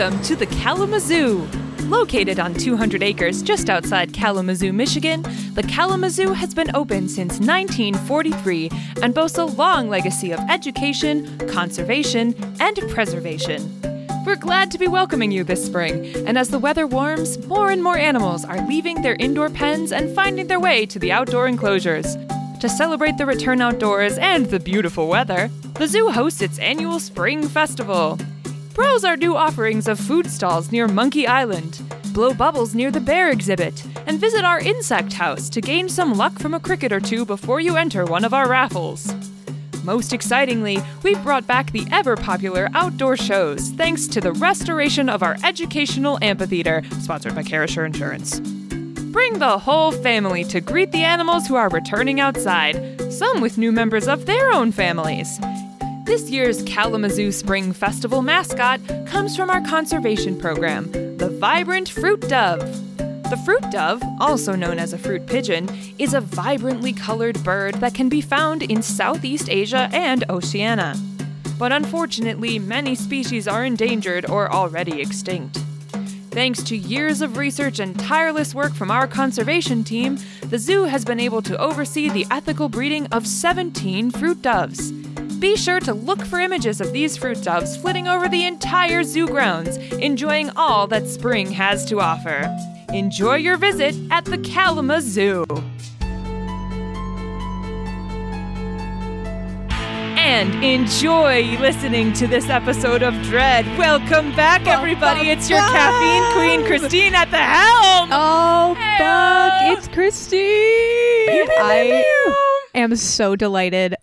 Welcome to the Kalamazoo. Located on 200 acres just outside Kalamazoo, Michigan, the Kalamazoo has been open since 1943 and boasts a long legacy of education, conservation, and preservation. We're glad to be welcoming you this spring, and as the weather warms, more and more animals are leaving their indoor pens and finding their way to the outdoor enclosures. To celebrate the return outdoors and the beautiful weather, the zoo hosts its annual Spring Festival. Browse our new offerings of food stalls near Monkey Island, blow bubbles near the bear exhibit, and visit our insect house to gain some luck from a cricket or two before you enter one of our raffles. Most excitingly, we've brought back the ever popular outdoor shows thanks to the restoration of our educational amphitheater, sponsored by Carisher Insurance. Bring the whole family to greet the animals who are returning outside, some with new members of their own families. This year's Kalamazoo Spring Festival mascot comes from our conservation program, the vibrant fruit dove. The fruit dove, also known as a fruit pigeon, is a vibrantly colored bird that can be found in Southeast Asia and Oceania. But unfortunately, many species are endangered or already extinct. Thanks to years of research and tireless work from our conservation team, the zoo has been able to oversee the ethical breeding of 17 fruit doves. Be sure to look for images of these fruit doves flitting over the entire zoo grounds, enjoying all that spring has to offer. Enjoy your visit at the Kalamazoo. And enjoy listening to this episode of Dread. Welcome back, everybody. It's your caffeine queen, Christine, at the helm. Oh, Heyo. fuck. It's Christine. I am so delighted.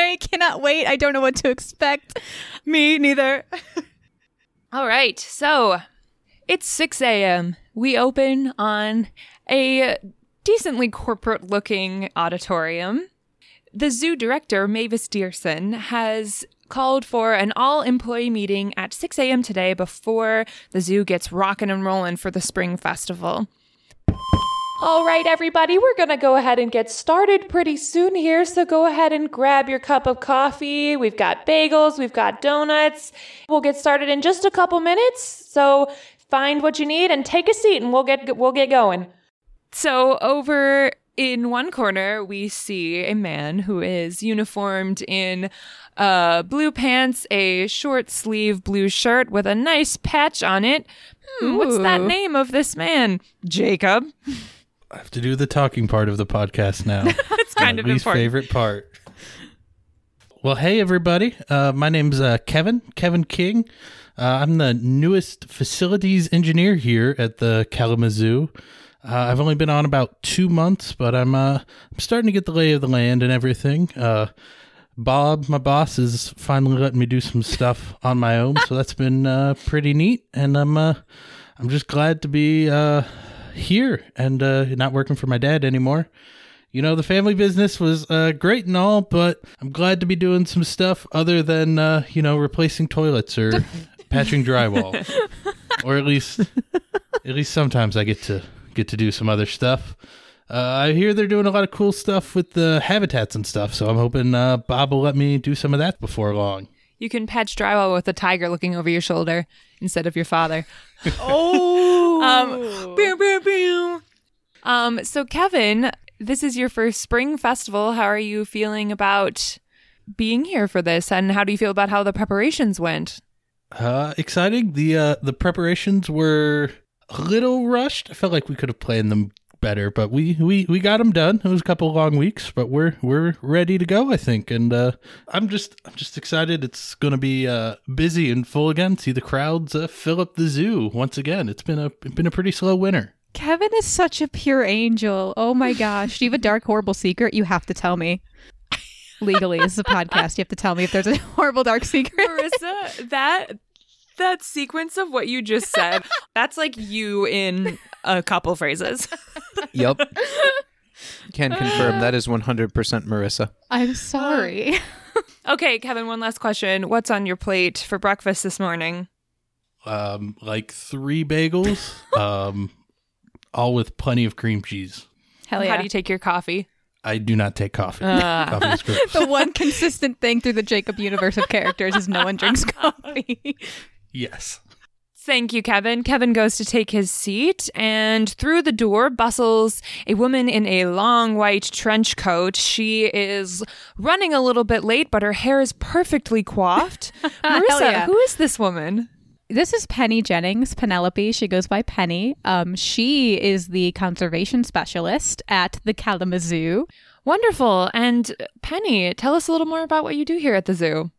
I cannot wait. I don't know what to expect. Me neither. All right, so it's 6 a.m. We open on a decently corporate looking auditorium. The zoo director, Mavis Dearson, has called for an all employee meeting at 6 a.m. today before the zoo gets rocking and rolling for the spring festival. All right, everybody, we're going to go ahead and get started pretty soon here. So go ahead and grab your cup of coffee. We've got bagels, we've got donuts. We'll get started in just a couple minutes. So find what you need and take a seat and we'll get we'll get going. So over in one corner, we see a man who is uniformed in uh, blue pants, a short sleeve blue shirt with a nice patch on it. Hmm, what's that name of this man? Jacob. I have to do the talking part of the podcast now. It's kind My of least important. favorite part. Well, hey everybody. Uh, my name's uh, Kevin. Kevin King. Uh, I'm the newest facilities engineer here at the Kalamazoo. Uh, I've only been on about two months, but I'm uh, I'm starting to get the lay of the land and everything. Uh, Bob, my boss, is finally letting me do some stuff on my own, so that's been uh, pretty neat. And I'm uh, I'm just glad to be uh, here and uh, not working for my dad anymore. You know, the family business was uh, great and all, but I'm glad to be doing some stuff other than uh, you know replacing toilets or patching drywall, or at least at least sometimes I get to get to do some other stuff. Uh, I hear they're doing a lot of cool stuff with the habitats and stuff, so I'm hoping uh, Bob will let me do some of that before long. You can patch drywall with a tiger looking over your shoulder instead of your father. Oh. Um, Bow, bow, bow. Um, so Kevin, this is your first spring festival. How are you feeling about being here for this, and how do you feel about how the preparations went? Uh, exciting. The uh, the preparations were a little rushed. I felt like we could have planned them better, but we we we got them done. It was a couple of long weeks, but we're we're ready to go. I think, and uh, I'm just I'm just excited. It's going to be uh, busy and full again. See the crowds uh, fill up the zoo once again. It's been a it's been a pretty slow winter. Kevin is such a pure angel. Oh my gosh. Do you have a dark, horrible secret? You have to tell me. Legally, this is a podcast. You have to tell me if there's a horrible, dark secret. Marissa, that that sequence of what you just said, that's like you in a couple phrases. Yep. Can confirm that is 100% Marissa. I'm sorry. Okay, Kevin, one last question. What's on your plate for breakfast this morning? Um, like three bagels, um, all with plenty of cream cheese. Hell yeah. How do you take your coffee? I do not take coffee. Uh. coffee is gross. the one consistent thing through the Jacob universe of characters is no one drinks coffee. Yes. Thank you, Kevin. Kevin goes to take his seat, and through the door bustles a woman in a long white trench coat. She is running a little bit late, but her hair is perfectly coiffed. Marissa, yeah. who is this woman? This is Penny Jennings, Penelope. She goes by Penny. Um, she is the conservation specialist at the Kalamazoo. Wonderful. And Penny, tell us a little more about what you do here at the zoo.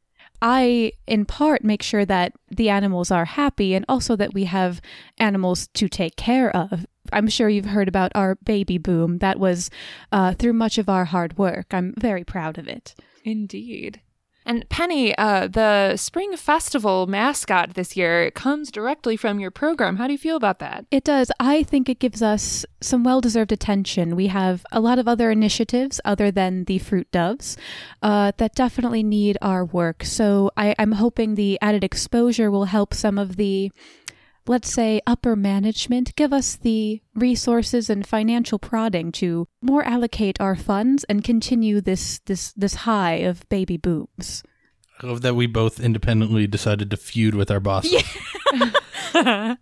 I, in part, make sure that the animals are happy and also that we have animals to take care of. I'm sure you've heard about our baby boom. That was uh, through much of our hard work. I'm very proud of it. Indeed. And Penny, uh, the Spring Festival mascot this year comes directly from your program. How do you feel about that? It does. I think it gives us some well deserved attention. We have a lot of other initiatives other than the Fruit Doves uh, that definitely need our work. So I, I'm hoping the added exposure will help some of the, let's say, upper management give us the resources and financial prodding to more allocate our funds and continue this this this high of baby booms. I love that we both independently decided to feud with our bosses.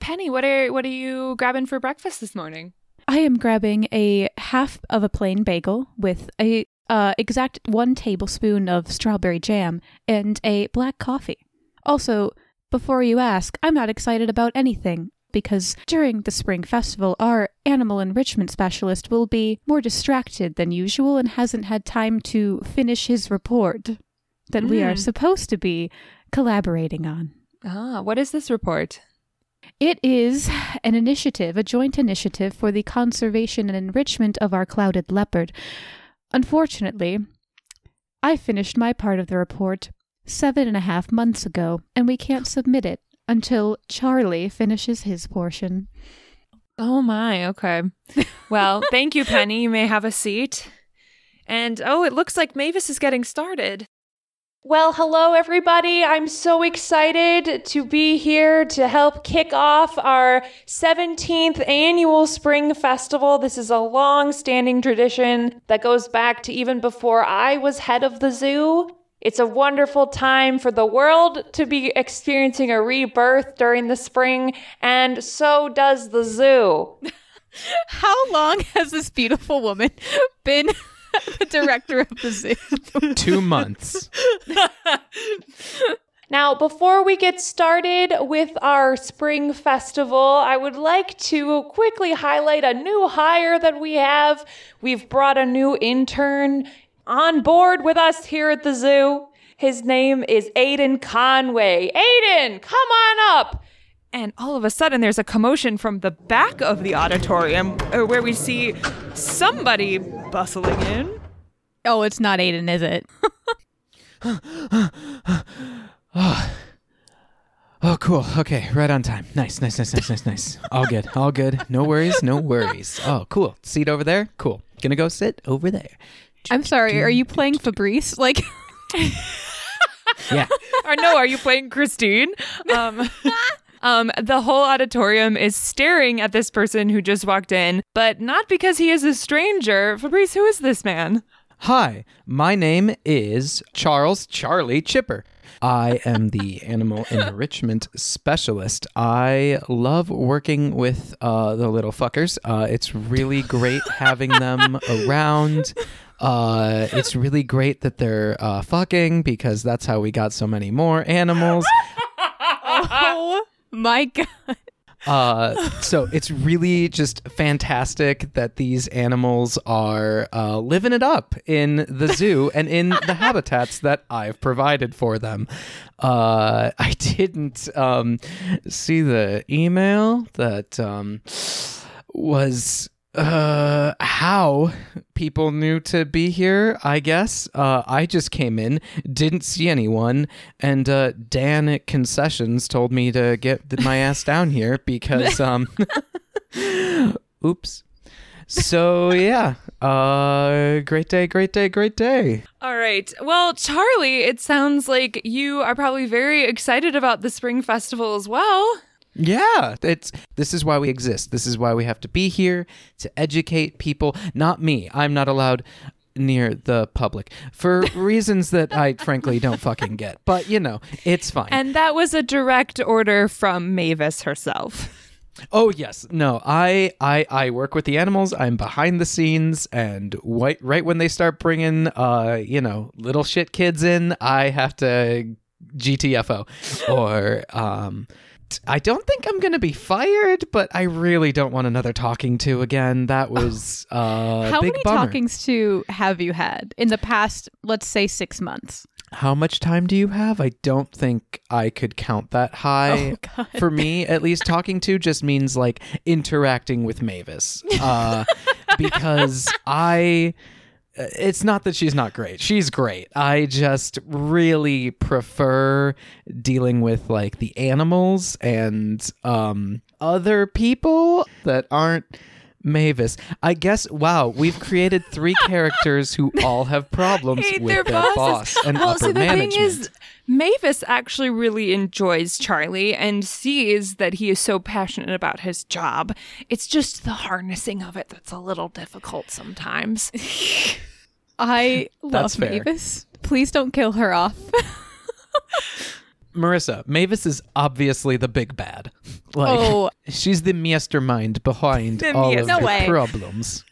Penny, what are what are you grabbing for breakfast this morning? I am grabbing a half of a plain bagel with a uh, exact one tablespoon of strawberry jam and a black coffee. Also, before you ask, I'm not excited about anything because during the spring festival, our animal enrichment specialist will be more distracted than usual and hasn't had time to finish his report that we are Mm. supposed to be collaborating on. Ah, what is this report? It is an initiative, a joint initiative for the conservation and enrichment of our clouded leopard. Unfortunately, I finished my part of the report seven and a half months ago, and we can't submit it until Charlie finishes his portion. Oh my, okay. Well, thank you, Penny. You may have a seat. And oh, it looks like Mavis is getting started. Well, hello, everybody. I'm so excited to be here to help kick off our 17th annual Spring Festival. This is a long standing tradition that goes back to even before I was head of the zoo. It's a wonderful time for the world to be experiencing a rebirth during the spring, and so does the zoo. How long has this beautiful woman been the director of the zoo? Two months. Now, before we get started with our spring festival, I would like to quickly highlight a new hire that we have. We've brought a new intern on board with us here at the zoo. His name is Aiden Conway. Aiden, come on up! And all of a sudden, there's a commotion from the back of the auditorium uh, where we see somebody bustling in. Oh, it's not Aiden, is it? Oh, cool. Okay, right on time. Nice, nice, nice, nice, nice, nice. All good, all good. No worries, no worries. Oh, cool. Seat over there? Cool. Gonna go sit over there. I'm sorry, are you playing Fabrice? Like, Yeah. or no, are you playing Christine? Um, um, the whole auditorium is staring at this person who just walked in, but not because he is a stranger. Fabrice, who is this man? Hi, my name is Charles Charlie Chipper. I am the animal enrichment specialist. I love working with uh, the little fuckers. Uh, it's really great having them around. Uh, it's really great that they're uh, fucking because that's how we got so many more animals. oh my god. Uh, so it's really just fantastic that these animals are uh, living it up in the zoo and in the habitats that I've provided for them. Uh, I didn't um, see the email that um, was uh how people knew to be here i guess uh i just came in didn't see anyone and uh dan at concessions told me to get my ass down here because um oops so yeah uh great day great day great day All right. Well, Charlie, it sounds like you are probably very excited about the Spring Festival as well. Yeah, it's this is why we exist. This is why we have to be here to educate people. Not me. I'm not allowed near the public for reasons that I frankly don't fucking get. But you know, it's fine. And that was a direct order from Mavis herself. Oh yes, no. I I I work with the animals. I'm behind the scenes, and right right when they start bringing uh you know little shit kids in, I have to GTFO or um. I don't think I'm gonna be fired, but I really don't want another talking to again. That was uh How many bummer. talkings to have you had in the past, let's say, six months? How much time do you have? I don't think I could count that high. Oh, For me, at least, talking to just means like interacting with Mavis. Uh, because I. It's not that she's not great. She's great. I just really prefer dealing with like the animals and um, other people that aren't Mavis. I guess, wow, we've created three characters who all have problems with their their, boss and well, upper so the management. thing is, Mavis actually really enjoys Charlie and sees that he is so passionate about his job. It's just the harnessing of it that's a little difficult sometimes. I love. Mavis. Please don't kill her off. Marissa, Mavis is obviously the big bad. Like, Oh. she's the mastermind behind The all of No the way. problems.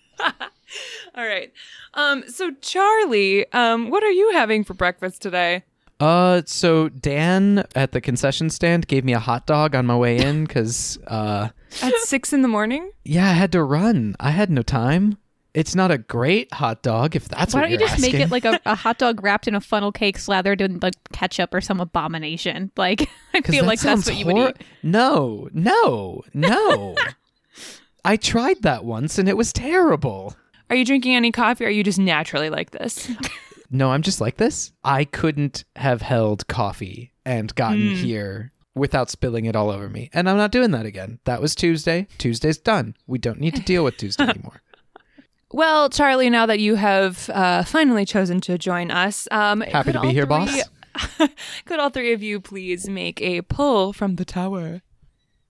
All right. Um, so Charlie, um, what are you having for breakfast today? Uh, so Dan at the concession stand gave me a hot dog on my way in because, uh, At six in the morning? yeah, I had to run. I had no time. It's not a great hot dog, if that's Why what don't you you're just make it like a, a hot dog wrapped in a funnel cake slathered in like ketchup or some abomination? Like I feel that like that's what you would eat. No, no, no. I tried that once and it was terrible. Are you drinking any coffee or are you just naturally like this? No, I'm just like this. I couldn't have held coffee and gotten hmm. here without spilling it all over me. And I'm not doing that again. That was Tuesday. Tuesday's done. We don't need to deal with Tuesday anymore. Well, Charlie, now that you have uh, finally chosen to join us, um, Happy to be here, three- boss. could all three of you please make a pull from the tower?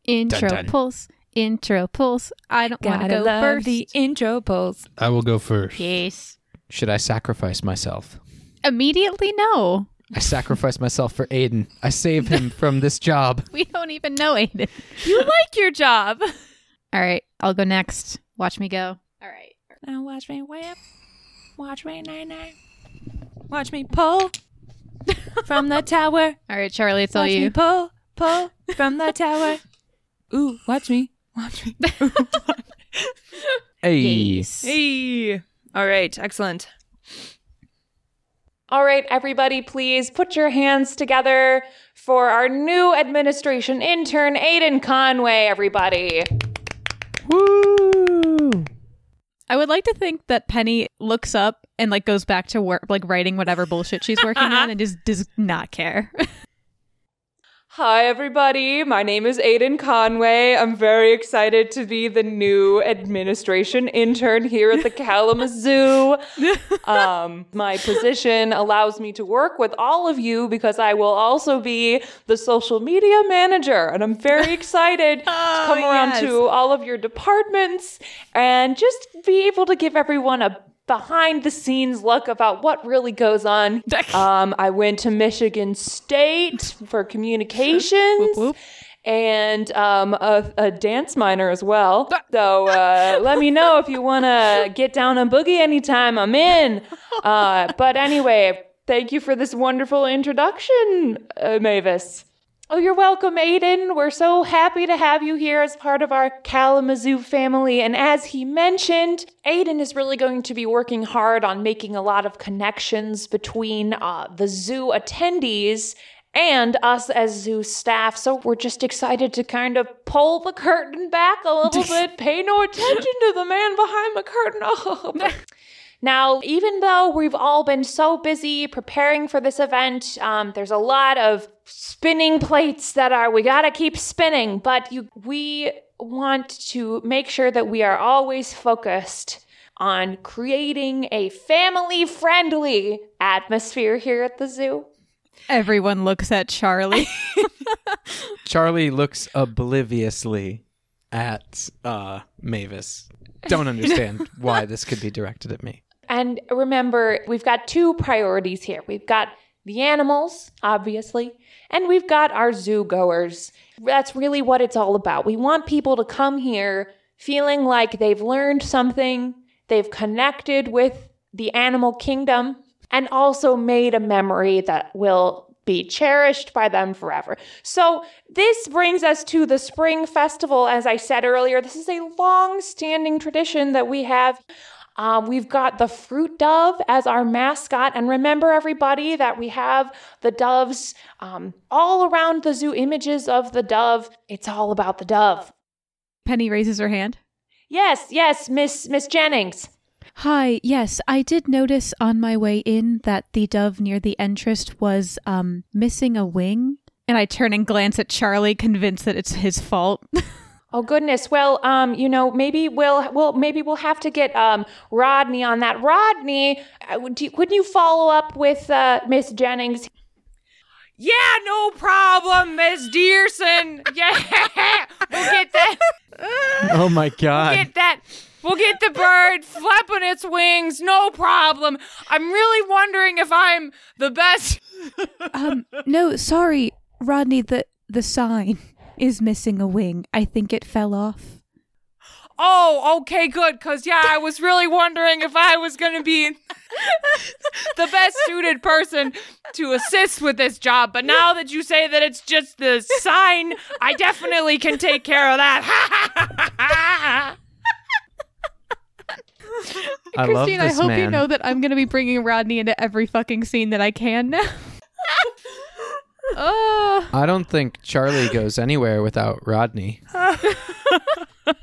Intro dun. pulse. Intro pulse. I don't want to Gotta go love first. the intro pulse. I will go first. yes. Should I sacrifice myself? Immediately, no. I sacrifice myself for Aiden. I save him from this job. We don't even know Aiden. You like your job. All right, I'll go next. Watch me go. All right. Now watch me whip. Watch me nay nay. Watch me pull from the tower. All right, Charlie, it's all Watch me you. pull, pull from the tower. Ooh, watch me. Watch me. Hey. Yes. Hey. All right, excellent. All right, everybody, please put your hands together for our new administration intern, Aiden Conway, everybody. Woo! I would like to think that Penny looks up and like goes back to work, like writing whatever bullshit she's working on, and just does not care. Hi, everybody. My name is Aiden Conway. I'm very excited to be the new administration intern here at the Kalamazoo. um, my position allows me to work with all of you because I will also be the social media manager. And I'm very excited to come around yes. to all of your departments and just be able to give everyone a behind the scenes look about what really goes on. Um, I went to Michigan State for communications. whoop. And um, a, a dance minor as well. So uh, let me know if you want to get down and boogie anytime. I'm in. Uh, but anyway, thank you for this wonderful introduction, uh, Mavis. Oh, you're welcome, Aiden. We're so happy to have you here as part of our Kalamazoo family. And as he mentioned, Aiden is really going to be working hard on making a lot of connections between uh, the zoo attendees and us as zoo staff. So we're just excited to kind of pull the curtain back a little bit, pay no attention to the man behind the curtain. Oh, now, even though we've all been so busy preparing for this event, um, there's a lot of spinning plates that are we gotta keep spinning. But you, we want to make sure that we are always focused on creating a family-friendly atmosphere here at the zoo. Everyone looks at Charlie. Charlie looks obliviously at uh, Mavis. Don't understand why this could be directed at me. And remember, we've got two priorities here. We've got the animals, obviously, and we've got our zoo goers. That's really what it's all about. We want people to come here feeling like they've learned something, they've connected with the animal kingdom, and also made a memory that will be cherished by them forever. So, this brings us to the Spring Festival. As I said earlier, this is a long standing tradition that we have. Um, we've got the fruit dove as our mascot. And remember, everybody, that we have the doves um, all around the zoo, images of the dove. It's all about the dove. Penny raises her hand. Yes, yes, Miss Miss Jennings. Hi, yes, I did notice on my way in that the dove near the entrance was um missing a wing. And I turn and glance at Charlie, convinced that it's his fault. Oh goodness. Well, um, you know, maybe we'll, we'll, maybe we'll have to get um Rodney on that. Rodney, uh, would you, couldn't you follow up with uh, Miss Jennings? Yeah, no problem, Miss Dearson. Yeah, we'll get that. Oh my god. We'll Get that. We'll get the bird flapping its wings. No problem. I'm really wondering if I'm the best. um, no, sorry, Rodney, the the sign is missing a wing. I think it fell off. Oh, okay, good. Cause yeah, I was really wondering if I was gonna be the best suited person to assist with this job. But now that you say that it's just the sign, I definitely can take care of that. I love Christine, I hope man. you know that I'm going to be bringing Rodney into every fucking scene that I can now. oh, I don't think Charlie goes anywhere without Rodney. I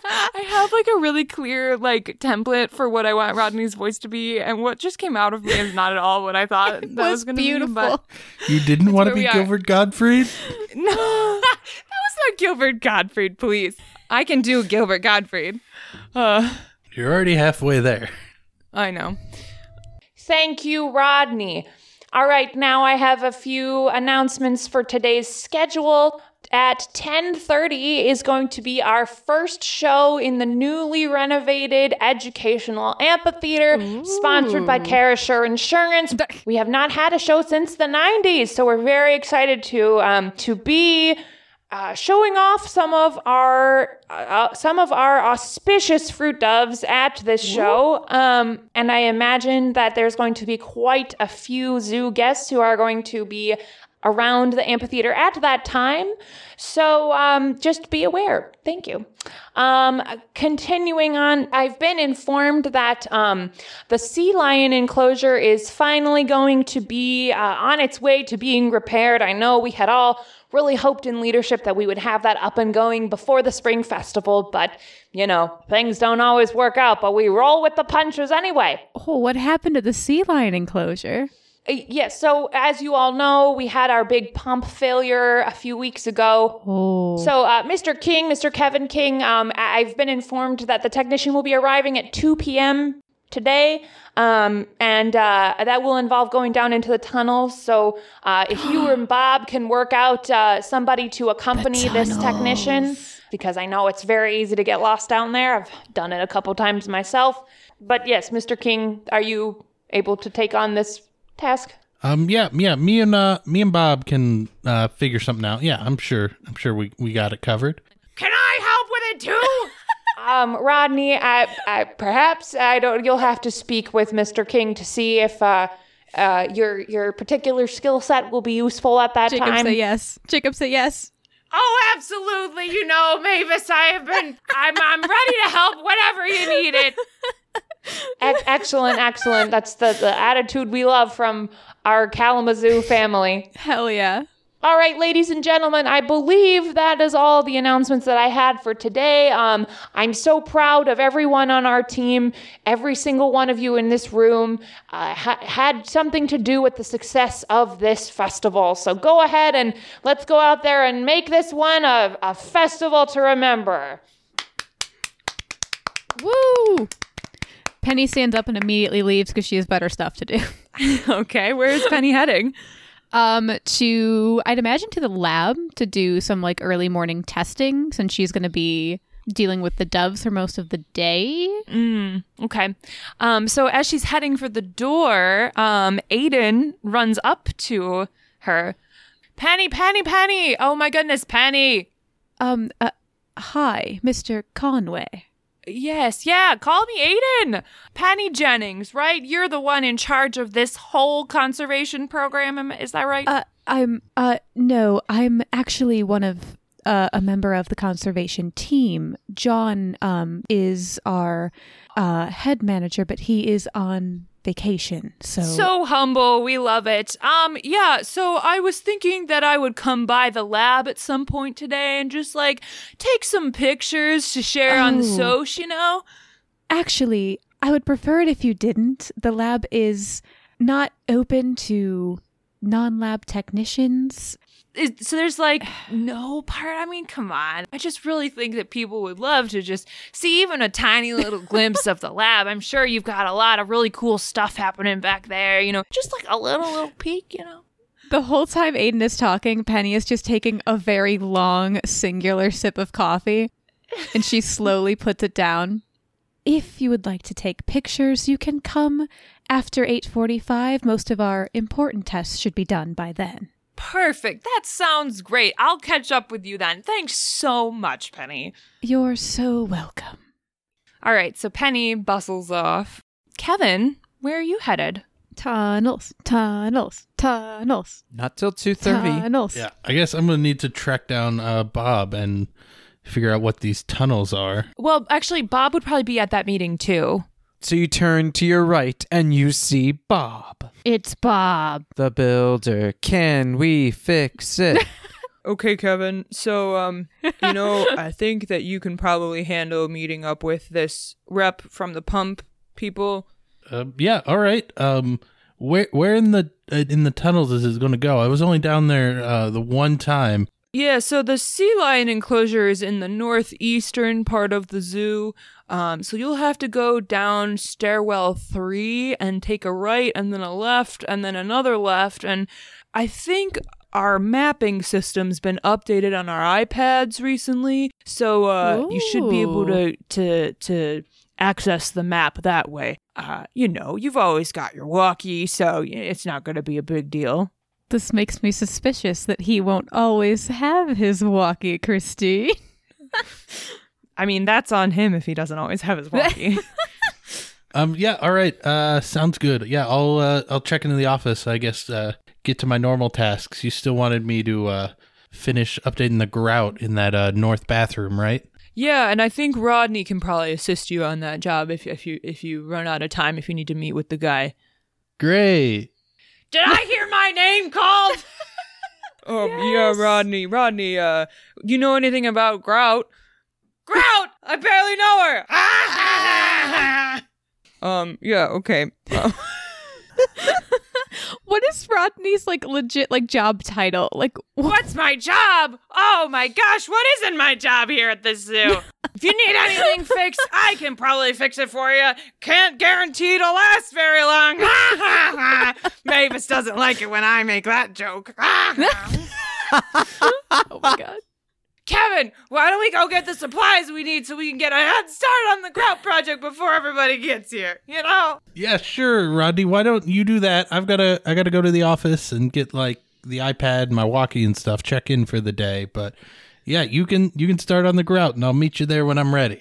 have I have like a really clear like template for what I want Rodney's voice to be, and what just came out of me is not at all what I thought that was, was gonna beautiful. be. But You didn't want to be. Gilbert Gottfried? no, that was not Gilbert Gottfried. Please, I can do Gilbert Gottfried. Uh, You're already halfway there. I know. Thank you, Rodney. All right, now I have a few announcements for today's schedule. At 10:30 is going to be our first show in the newly renovated educational amphitheater sponsored by Carasure Insurance. We have not had a show since the 90s, so we're very excited to um, to be uh, showing off some of our uh, some of our auspicious fruit doves at this show. Um, and I imagine that there's going to be quite a few zoo guests who are going to be around the amphitheater at that time. So um, just be aware. Thank you. Um, continuing on, I've been informed that um, the sea lion enclosure is finally going to be uh, on its way to being repaired. I know we had all really hoped in leadership that we would have that up and going before the spring festival, but you know, things don't always work out, but we roll with the punches anyway. oh, what happened to the sea lion enclosure? Uh, Yes, so as you all know, we had our big pump failure a few weeks ago. Oh, So, uh, Mr. King, Mr. Kevin King, um, I- I've been informed that the technician will be arriving at 2 p.m. today, um, and uh, that will involve going down into the tunnels. So, uh, if you and Bob can work out uh, somebody to accompany this technician, because I know it's very easy to get lost down there. I've done it a couple times myself. But yes, Mr. King, are you able to take on this task? Um, yeah, yeah. Me and uh, me and Bob can uh, figure something out. Yeah, I'm sure. I'm sure we, we got it covered. Can I help with it too? Um, Rodney, I, I perhaps I don't. You'll have to speak with Mr. King to see if uh, uh, your your particular skill set will be useful at that time. Jacob time. say yes. Jacob say yes. oh, absolutely. You know, Mavis, I have been. I'm I'm ready to help whenever you need it. Ex- excellent, excellent. That's the, the attitude we love from our Kalamazoo family. Hell yeah. All right, ladies and gentlemen, I believe that is all the announcements that I had for today. Um, I'm so proud of everyone on our team. Every single one of you in this room uh, ha- had something to do with the success of this festival. So go ahead and let's go out there and make this one a, a festival to remember. Woo! Penny stands up and immediately leaves because she has better stuff to do. okay, where's Penny heading? Um, to I'd imagine to the lab to do some like early morning testing since she's going to be dealing with the doves for most of the day. Mm, okay. Um, so as she's heading for the door, um, Aiden runs up to her. Penny, Penny, Penny! Oh my goodness, Penny! Um, uh, hi, Mr. Conway. Yes, yeah, call me Aiden. Penny Jennings, right? You're the one in charge of this whole conservation program, is that right? Uh, I'm, uh, no, I'm actually one of, uh, a member of the conservation team. John, um, is our, uh, head manager, but he is on vacation, so. So humble, we love it. Um, yeah, so I was thinking that I would come by the lab at some point today and just like take some pictures to share on the Oh. soch, you know? Actually, I would prefer it if you didn't. The lab is not open to non lab technicians. Is, so there's like no part. I mean, come on. I just really think that people would love to just see even a tiny little glimpse of the lab. I'm sure you've got a lot of really cool stuff happening back there. You know, just like a little little peek. You know. The whole time Aiden is talking, Penny is just taking a very long, singular sip of coffee, and she slowly puts it down. If you would like to take pictures, you can come after 8:45. Most of our important tests should be done by then. Perfect. That sounds great. I'll catch up with you then. Thanks so much, Penny. You're so welcome. All right, so Penny bustles off. Kevin, where are you headed? Tunnels, tunnels, tunnels, Not till 2.30. tunnels. Yeah, I guess I'm gonna need to track down uh, Bob and figure out what these tunnels are. Well, actually, Bob would probably be at that meeting too. So you turn to your right and you see Bob. It's Bob. The builder. Can we fix it? Okay, Kevin. So, um, you know, I think that you can probably handle meeting up with this rep from the pump people. Uh, yeah, all right. Um, where where in the uh, in the tunnels is it going to go? I was only down there uh, the one time. Yeah, so the sea lion enclosure is in the northeastern part of the zoo. Um, so you'll have to go down stairwell three and take a right and then a left and then another left. And I think our mapping system's been updated on our iPads recently. So uh, you should be able to, to, to access the map that way. Uh, you know, you've always got your walkie, so it's not going to be a big deal. This makes me suspicious that he won't always have his walkie, Christy. I mean, that's on him if he doesn't always have his walkie. Um, yeah, all right. Uh, sounds good. Yeah, I'll uh, I'll check into the office. I guess uh, get to my normal tasks. You still wanted me to uh, finish updating the grout in that uh, north bathroom, right? Yeah, and I think Rodney can probably assist you on that job if if you if you run out of time if you need to meet with the guy. Great. Did I hear my name called? Um, yeah, Rodney, Rodney, uh, you know anything about Grout? Grout! I barely know her. Um, yeah, okay. Uh, What is Rodney's like legit like job title? Like what? What's my job? Oh my gosh, what isn't my job here at the zoo? if you need anything fixed, I can probably fix it for you. Can't guarantee it'll last very long. Mavis doesn't like it when I make that joke. Oh my god. Kevin, why don't we go get the supplies we need so we can get a head start on the grout project before everybody gets here? You know? Yeah, sure, Rodney. Why don't you do that? I've got to I got to go to the office and get like the iPad, my walkie and stuff. Check in for the day, but yeah, you can you can start on the grout, and I'll meet you there when I'm ready.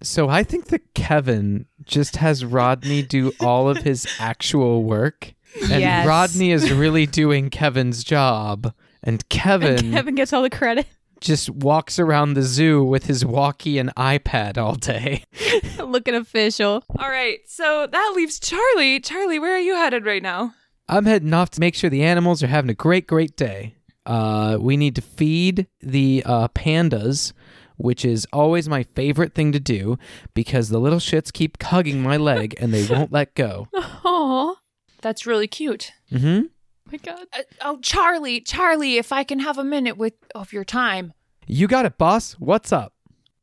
So I think that Kevin just has Rodney do all of his actual work. And Yes. Rodney is really doing Kevin's job. And Kevin, Kevin gets all the credit. Just walks around the zoo with his walkie and iPad all day. Looking official. all right, so that leaves Charlie. Charlie, where are you headed right now? I'm heading off to make sure the animals are having a great, great day. Uh, we need to feed the uh, pandas, which is always my favorite thing to do because the little shits keep hugging my leg and they won't let go. Aw. That's really cute. hmm my god. Uh, oh, Charlie, Charlie, if I can have a minute with of your time. You got it, boss. What's up?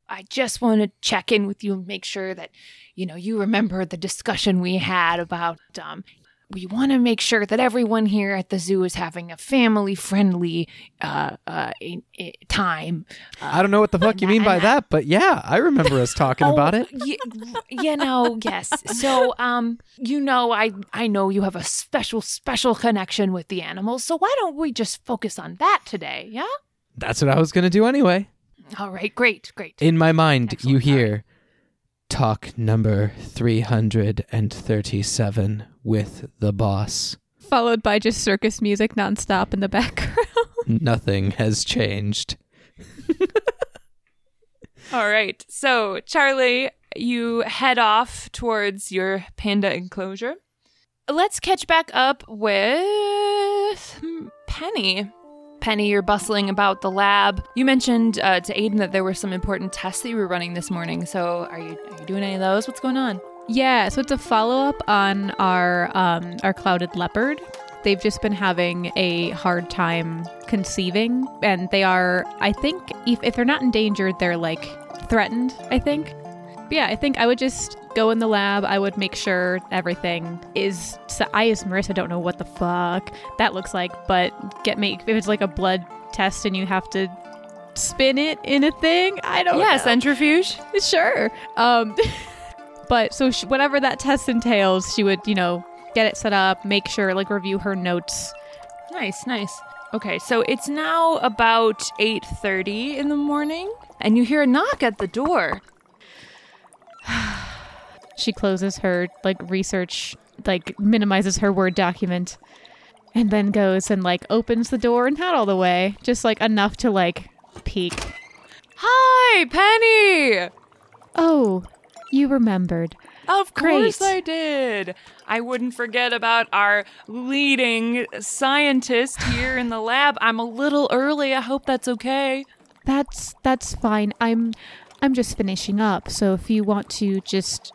I just want to check in with you and make sure that, you know, you remember the discussion we had about um we want to make sure that everyone here at the zoo is having a family friendly uh, uh, i- i- time. I don't know what the fuck you mean by that, but yeah, I remember us talking about it. Y- you know, yes. So, um, you know, I I know you have a special special connection with the animals. So why don't we just focus on that today? Yeah. That's what I was going to do anyway. All right. Great. Great. In my mind, you Excellent. All hear talk number 337 with the boss. Followed by just circus music nonstop in the background. Nothing has changed. All right. So, Charlie, you head off towards your panda enclosure. Let's catch back up with Penny. Penny, you're bustling about the lab. You mentioned uh, to Aiden that there were some important tests that you were running this morning. So, are you are you doing any of those? What's going on? Yeah, so it's a follow up on our um, our clouded leopard. They've just been having a hard time conceiving, and they are, I think, if, if they're not endangered, they're like threatened. I think. But yeah, I think I would just go in the lab. I would make sure everything is. So I, as Marissa, don't know what the fuck that looks like, but get make if it's like a blood test and you have to spin it in a thing. I don't know. yeah, know. centrifuge. Sure. Um, but so she, whatever that test entails, she would, you know, get it set up, make sure, like, review her notes. Nice, nice. Okay, so it's now about 8:30 in the morning and you hear a knock at the door. She closes her like research, like minimizes her word document, and then goes and like opens the door, and not all the way, just like enough to like peek. Hi, Penny. Oh, you remembered. Of course Great. I did. I wouldn't forget about our leading scientist here in the lab. I'm a little early. I hope that's okay. That's that's fine. I'm I'm just finishing up. So if you want to just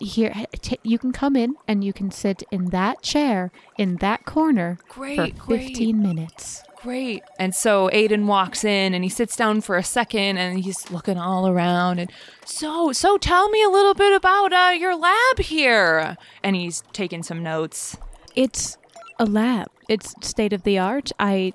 here t- you can come in and you can sit in that chair in that corner Great, for great. 15 minutes. Great. And so Aiden walks in and he sits down for a second and he's looking all around and so so tell me a little bit about uh, your lab here. And he's taking some notes. It's a lab. It's state of the art. I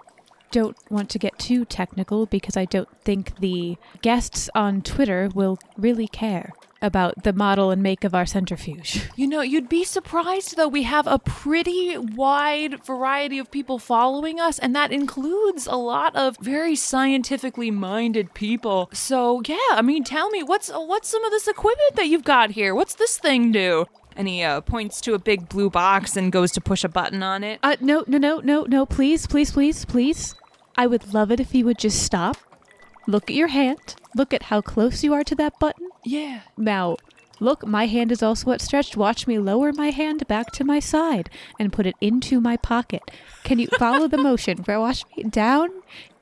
don't want to get too technical because I don't think the guests on Twitter will really care about the model and make of our centrifuge. You know, you'd be surprised though. We have a pretty wide variety of people following us, and that includes a lot of very scientifically minded people. So yeah, I mean, tell me what's what's some of this equipment that you've got here? What's this thing do? And he uh, points to a big blue box and goes to push a button on it. Uh, no, no, no, no, no, please, please, please, please. I would love it if you would just stop. Look at your hand. Look at how close you are to that button. Yeah. Now, look, my hand is also outstretched. Watch me lower my hand back to my side and put it into my pocket. Can you follow the motion? Watch me down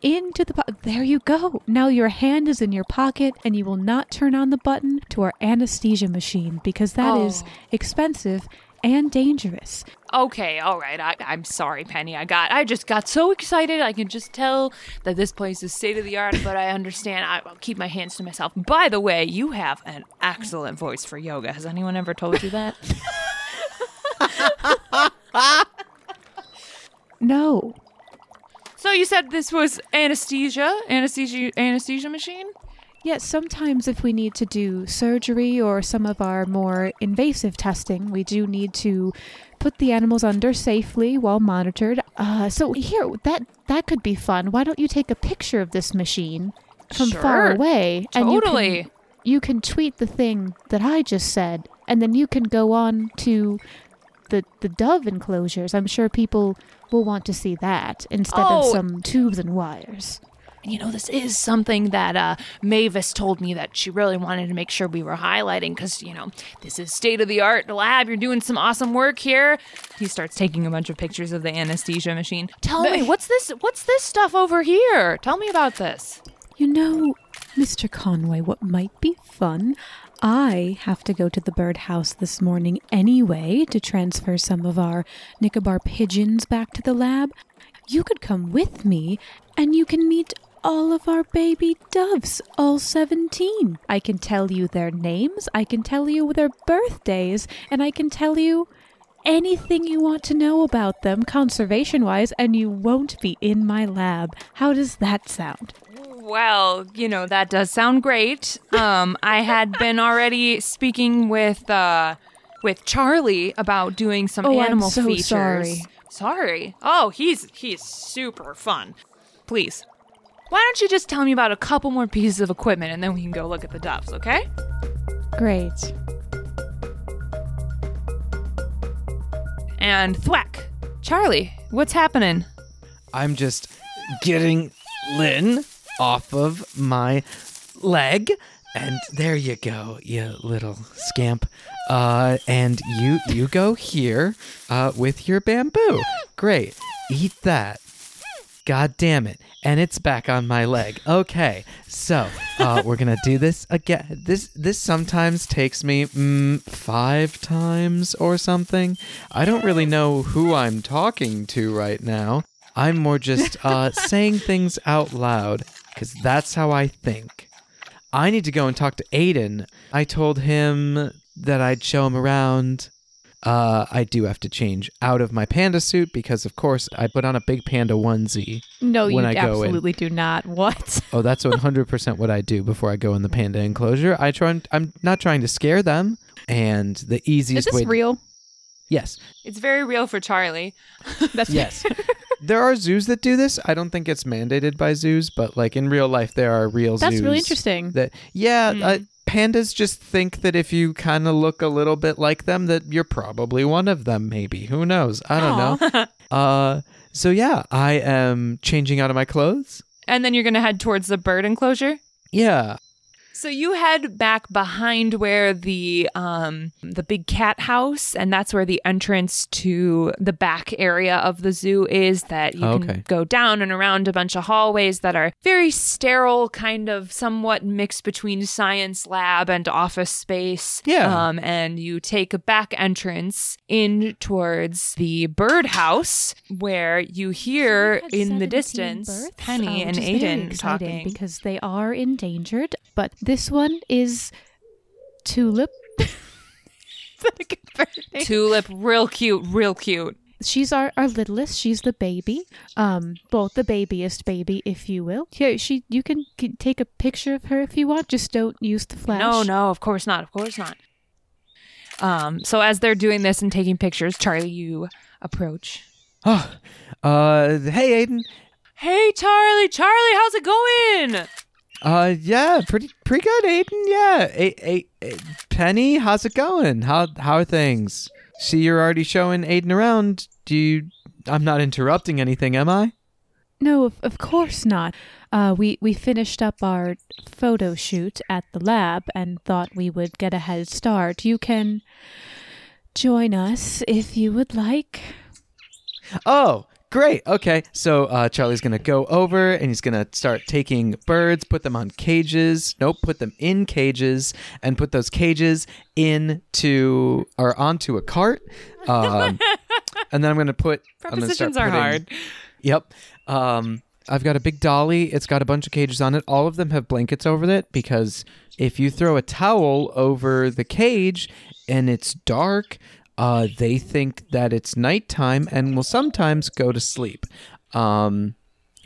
into the pocket. There you go. Now your hand is in your pocket and you will not turn on the button to our anesthesia machine because that is Oh. expensive and dangerous. Okay, all right. I, I'm sorry, Penny. I got. I just got so excited. I can just tell that this place is state of the art. But I understand. I, I'll keep my hands to myself. By the way, you have an excellent voice for yoga. Has anyone ever told you that? No, so you said this was anesthesia, anesthesia, anesthesia machine. Yes, sometimes if we need to do surgery or some of our more invasive testing, we do need to put the animals under safely while monitored. Uh, so here, that that could be fun. Why don't you take a picture of this machine from far Sure. away, and you can, you can tweet the thing that I just said, and then you can go on to the the dove enclosures. I'm sure people will want to see that instead of Oh. some tubes and wires. And you know, this is something that uh, Mavis told me that she really wanted to make sure we were highlighting because, you know, this is state of the art lab. You're doing some awesome work here. He starts taking a bunch of pictures of the anesthesia machine. Tell me, what's this? What's this stuff over here? Tell me about this. You know, Mr. Conway, what might be fun? I have to go to the birdhouse this morning anyway to transfer some of our Nicobar pigeons back to the lab. You could come with me and you can meet all of our baby doves, all 17. I can tell you their names, I can tell you their birthdays, and I can tell you anything you want to know about them conservation wise, and you won't be in my lab. How does that sound? Well, you know, that does sound great. Um, I had been already speaking with uh with Charlie about doing some Oh, I'm animal so features. sorry. Sorry. Oh, he's he's super fun. Please. Why don't you just tell me about a couple more pieces of equipment and then we can go look at the doves, okay? Great. And thwack. Charlie, what's happening? I'm just getting Lynn off of my leg. And there you go, you little scamp. Uh, and you you go here uh, with your bamboo. Great. Eat that. God damn it. And it's back on my leg. Okay. So, uh, we're to do this again. This this sometimes takes me mm, 5 times or something. I don't really know who I'm talking to right now. I'm more just uh, saying things out loud cuz that's how I think. I need to go and talk to Aiden. I told him that I'd show him around. Uh, I do have to change out of my panda suit because, of course, I put on a big panda onesie. No, When you I go absolutely do not. What? Oh, that's 100% what I do before I go in the panda enclosure. I try. I'm not trying to scare them, and the easiest Is easiest this way. real? Yes, It's very real for Charlie. That's yes. there are zoos that do this. I don't think it's mandated by zoos, but like in real life, there are real That's zoos. That's really interesting. That yeah, Hmm. uh, pandas just think that if you kind of look a little bit like them, that you're probably one of them. Maybe who knows? I don't know. Uh, so yeah, I am changing out of my clothes. And then you're going to head towards the bird enclosure? Yeah. So you head back behind where the um the big cat house and that's where the entrance to the back area of the zoo is that you Okay. can go down and around a bunch of hallways that are very sterile kind of somewhat mixed between science lab and office space. Yeah. Um and you take a back entrance in towards the birdhouse where you hear Had in the distance births, Penny uh, and which is very Aiden talking. because they are endangered. But this one is Tulip. Tulip, real cute, real cute. She's our, our littlest. She's the baby. Um, both the babyest baby, if you will. Here, she. You can, can take a picture of her if you want. Just don't use the flash. No, no, of course not. Of course not. Um, so as they're doing this and taking pictures, Charlie, you approach. Oh, uh, hey Aiden. Hey, Charlie, Charlie, how's it going? Uh, yeah, pretty pretty good, Aiden. Yeah, a, a, a- Penny, how's it going? How how are things? See, you're already showing Aiden around. Do you? I'm not interrupting anything, am I? No, of, of course not. Uh, we, we finished up our photo shoot at the lab and thought we would get a head start. You can join us if you would like. Oh, great. Okay, so uh, Charlie's gonna go over and he's gonna start taking birds, put them on cages. Nope, put them in cages and put those cages into or onto a cart. Um, and then I'm gonna put I'm gonna Prepositions are putting- hard. Yep. Um, I've got a big dolly. It's got a bunch of cages on it. All of them have blankets over it because if you throw a towel over the cage and it's dark, uh, they think that it's nighttime and will sometimes go to sleep. Um,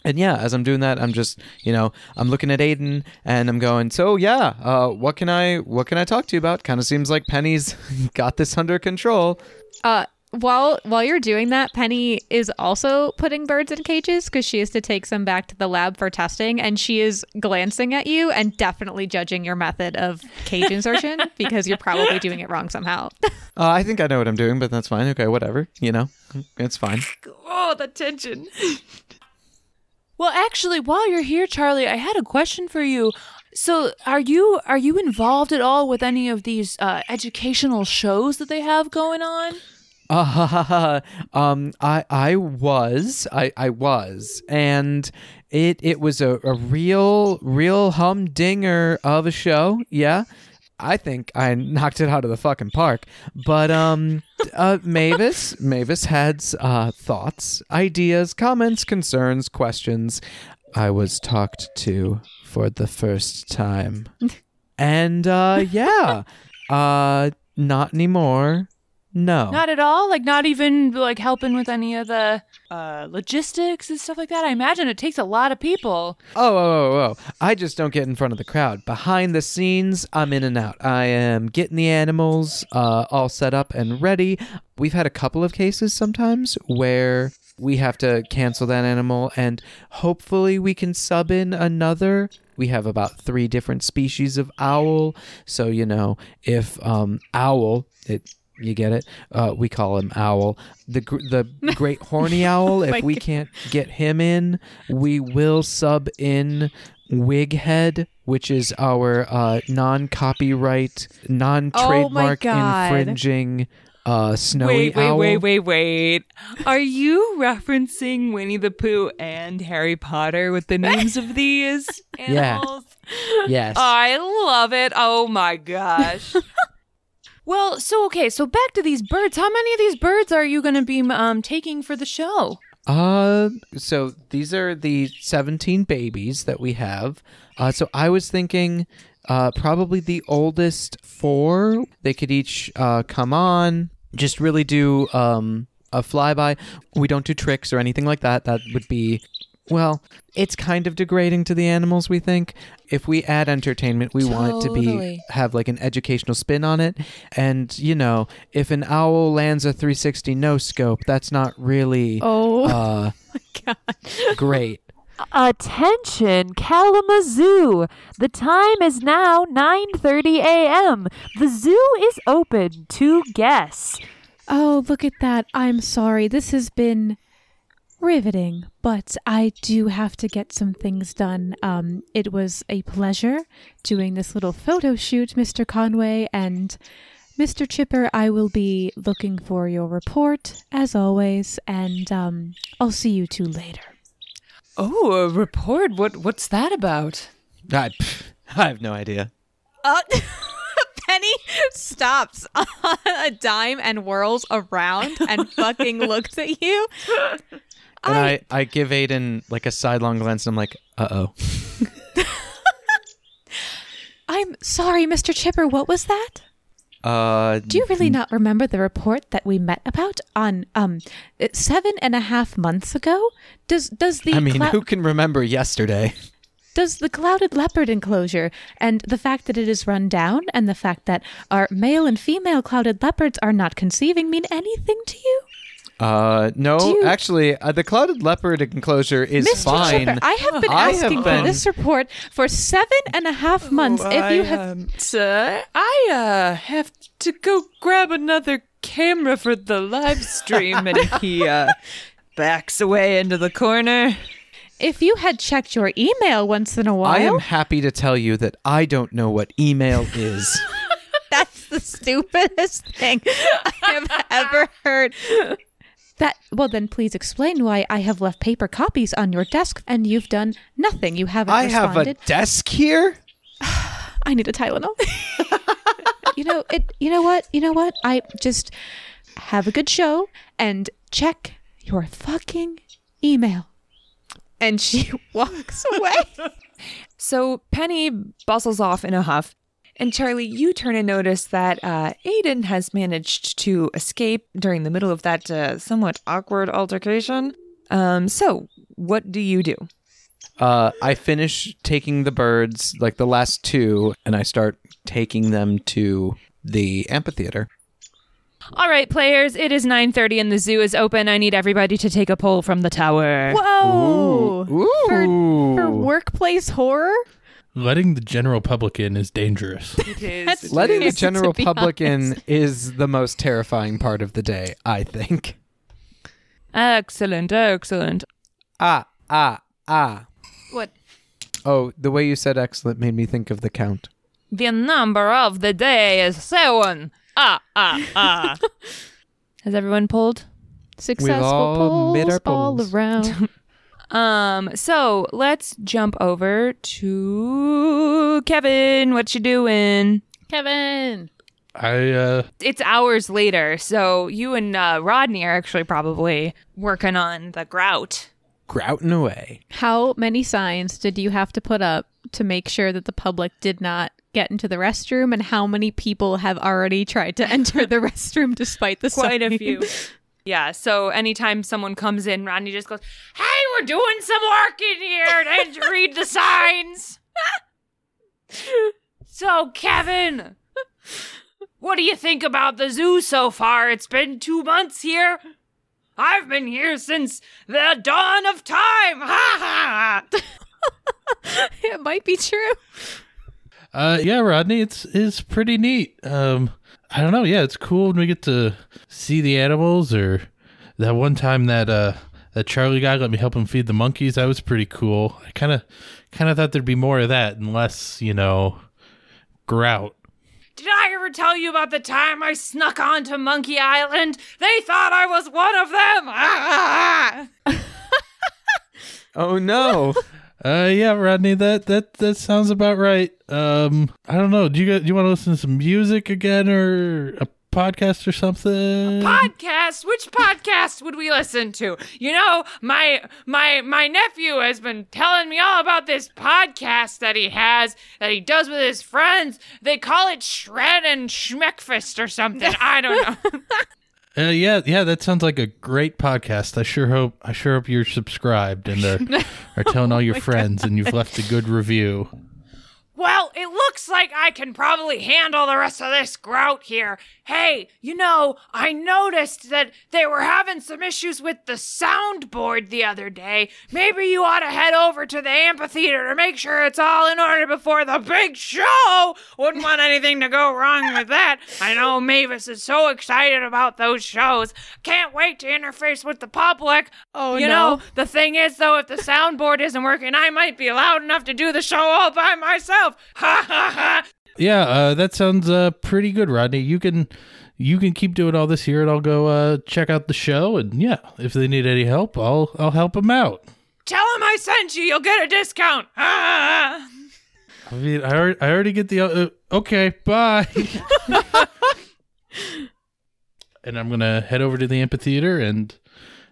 and yeah, as I'm doing that, I'm just, you know, I'm looking at Aiden and I'm going, so yeah, uh, what can I, what can I talk to you about? Kind of seems like Penny's got this under control. Uh, while while you're doing that, Penny is also putting birds in cages because she has to take some back to the lab for testing, and she is glancing at you and definitely judging your method of cage insertion because you're probably doing it wrong somehow. Uh, I think I know what I'm doing, but that's fine. Okay, whatever. You know, it's fine. Oh, the tension. well, actually, while you're here, Charlie, I had a question for you. So, are you are you involved at all with any of these uh, educational shows that they have going on? Uh, um, I I was I I was, and it it was a, a real real humdinger of a show. Yeah, I think I knocked it out of the fucking park. But um, uh, Mavis Mavis had uh thoughts, ideas, comments, concerns, questions. I was talked to for the first time, and uh, yeah, uh, not anymore No. Not at all? Like not even like helping with any of the uh logistics and stuff like that? I imagine it takes a lot of people. Oh, oh, oh, oh. I just don't get in front of the crowd. Behind the scenes, I'm in and out. I am getting the animals uh, all set up and ready. We've had a couple of cases sometimes where we have to cancel that animal, and hopefully we can sub in another. We have about three different species of owl. So, you know, if um, owl, it you get it? Uh, we call him Owl. The gr- the great horny owl. if we can't get him in, we will sub in Wighead, which is our uh, non-copyright, non-trademark God. infringing uh, snowy wait, wait, owl. wait, wait, wait. Are you referencing Winnie the Pooh and Harry Potter with the names of these Yeah. animals? Yes. I love it. Oh my gosh. Well, so okay, so back to these birds. How many of these birds are you going to be um taking for the show? Uh, so these are the 17 babies that we have. Uh, so I was thinking, uh, probably the oldest four. They could each uh, come on, just really do um a flyby. We don't do tricks or anything like that. That would be, well, it's kind of degrading to the animals. We think if we add entertainment, we want it to be have like an educational spin on it. And you know, if an owl lands a 360 no scope, that's not really Oh uh my God. great. Attention, Kalamazoo! The time is now 9:30 a.m. The zoo is open to guests. Oh, look at that. I'm sorry. This has been riveting, but I do have to get some things done. Um, it was a pleasure doing this little photo shoot, Mr. Conway, and Mr. Chipper, I will be looking for your report, as always, and um, I'll see you two later. Oh, a report. What what's that about? I, pff, I have no idea. Uh, Penny stops on a dime and whirls around and fucking looks at you. And I, I, give Aiden like a sidelong glance and I'm like, uh oh. I'm sorry, Mr. Chipper, what was that? Uh Do you really not remember the report that we met about on um seven and a half months ago? Does does the I mean, clou- who can remember yesterday? does the clouded leopard enclosure and the fact that it is run down and the fact that our male and female clouded leopards are not conceiving mean anything to you? Uh no, you- actually, uh, the clouded leopard enclosure is Mr. fine. Chipper, I have been I have asking been- for this report for seven and a half months. if you have um, sir, I uh have to go grab another camera for the live stream, and he uh backs away into the corner. if you had checked your email once in a while, I am happy to tell you that I don't know what email is. That's the stupidest thing I have ever heard. That well, then please explain why I have left paper copies on your desk and you've done nothing. You haven't I have a desk here. I need a Tylenol. you know it. You know what? You know what? I just have a good show and check your fucking email. And she walks away. So Penny bustles off in a huff. And Charlie, you turn and notice that uh, Aiden has managed to escape during the middle of that uh, somewhat awkward altercation. Um, so, what do you do? Uh, I finish taking the birds, like the last two, and I start taking them to the amphitheater. All right, players, it is 9:30 and the zoo is open. I need everybody to take a poll from the tower. Whoa. Ooh. For workplace horror? Letting the general public in is dangerous. It is. Letting the general be public in is the most terrifying part of the day, I think. Excellent, excellent. Ah, ah, ah. What? Oh, the way you said excellent made me think of the count. The number of the day is seven. Ah, ah, ah. Has everyone pulled? Successful all made our all polls. around. Um, so let's jump over to Kevin. What you doing? Kevin. I uh It's hours later, so you and uh, Rodney are actually probably working on the grout. Grouting away. How many signs did you have to put up to make sure that the public did not get into the restroom and how many people have already tried to enter the restroom despite the Quite a few. Yeah, so anytime someone comes in, Rodney just goes, Hey, we're doing some work in here. Did you read the signs? so, Kevin, what do you think about the zoo so far? It's been two months here. I've been here since the dawn of time. Ha ha! it might be true. Uh, yeah, Rodney, it's it's pretty neat. Um, I don't know. Yeah, it's cool when we get to see the animals. Or that one time that uh that Charlie guy let me help him feed the monkeys. That was pretty cool. I kind of kind of thought there'd be more of that and less, you know, grout. Did I ever tell you about the time I snuck onto Monkey Island? They thought I was one of them. Ah! Oh no. Uh, yeah, Rodney, that that that sounds about right. Um, I don't know. Do you guys, do you want to listen to some music again or a podcast or something? podcast which podcast would we listen to you know my my my nephew has been telling me all about this podcast that he has that he does with his friends they call it shred and schmeckfist or something i don't know Uh, yeah, yeah, that sounds like a great podcast. I sure hope I sure hope you're subscribed and uh, are telling all your friends and you've left a good review. Well, it looks like I can probably handle the rest of this grout here. Hey, you know, I noticed that they were having some issues with the soundboard the other day. Maybe you ought to head over to the amphitheater to make sure it's all in order before the big show. Wouldn't want anything to go wrong with that. I know Mavis is so excited about those shows. Can't wait to interface with the public. Oh, you no. know, the thing is, though, if the soundboard isn't working, I might be loud enough to do the show all by myself. Ha ha ha! Yeah, uh, that sounds uh, pretty good, Rodney. You can you can keep doing all this here, and I'll go uh, check out the show. And yeah, if they need any help, I'll I'll help them out. Tell them I sent you. You'll get a discount. Ha ha ha! I mean, I already, I already get the uh, okay. Bye. and I'm gonna head over to the amphitheater and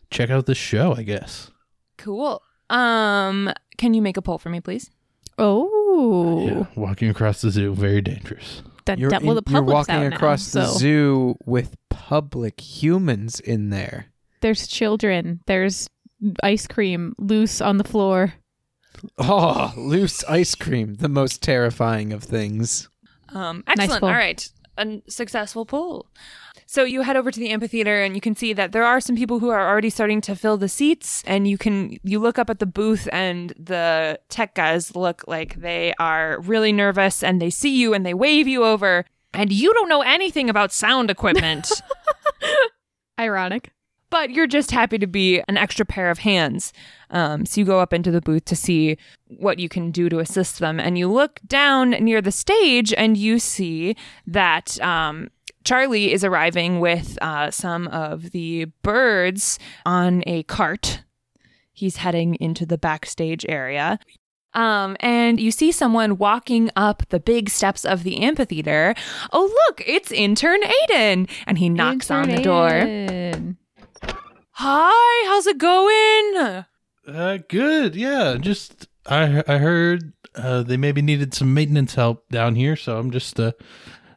check out the show. I guess. Cool. Um, can you make a poll for me, please? Oh, Yeah, walking across the zoo very dangerous. that, You're, that- well, the you're walking out now, across the so zoo with public humans in there. There's children. There's ice cream loose on the floor. Oh, loose ice cream, the most terrifying of things. Um, excellent. poll. All right. A successful poll. So you head over to the amphitheater and you can see that there are some people who are already starting to fill the seats and you can you look up at the booth and the tech guys look like they are really nervous and they see you and they wave you over and you don't know anything about sound equipment. Ironic. but you're just happy to be an extra pair of hands. Um, so you go up into the booth to see what you can do to assist them, and you look down near the stage and you see that um, Charlie is arriving with uh, some of the birds on a cart. He's heading into the backstage area. Um, and you see someone walking up the big steps of the amphitheater. Oh, look, it's intern Aiden. And he knocks on the door. Intern. Hi, how's it going? Uh, good. Yeah, just I I heard uh, they maybe needed some maintenance help down here, so I'm just uh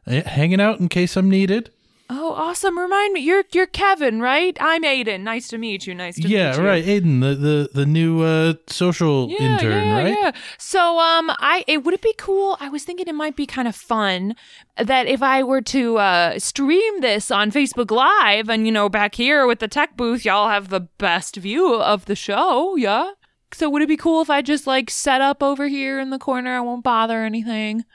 hanging out in case I'm needed. Oh, awesome. Remind me, you're you're Kevin, right? I'm Aiden. Nice to meet you. Nice to yeah, meet you. Yeah, right. Aiden, the the the new uh social Yeah, intern, yeah, right? yeah. So, um, I it would it be cool? I was thinking it might be kind of fun that if I were to uh stream this on Facebook Live, and you know, back here with the tech booth, y'all have the best view of the show. Yeah. So would it be cool if I just like set up over here in the corner? I won't bother anything.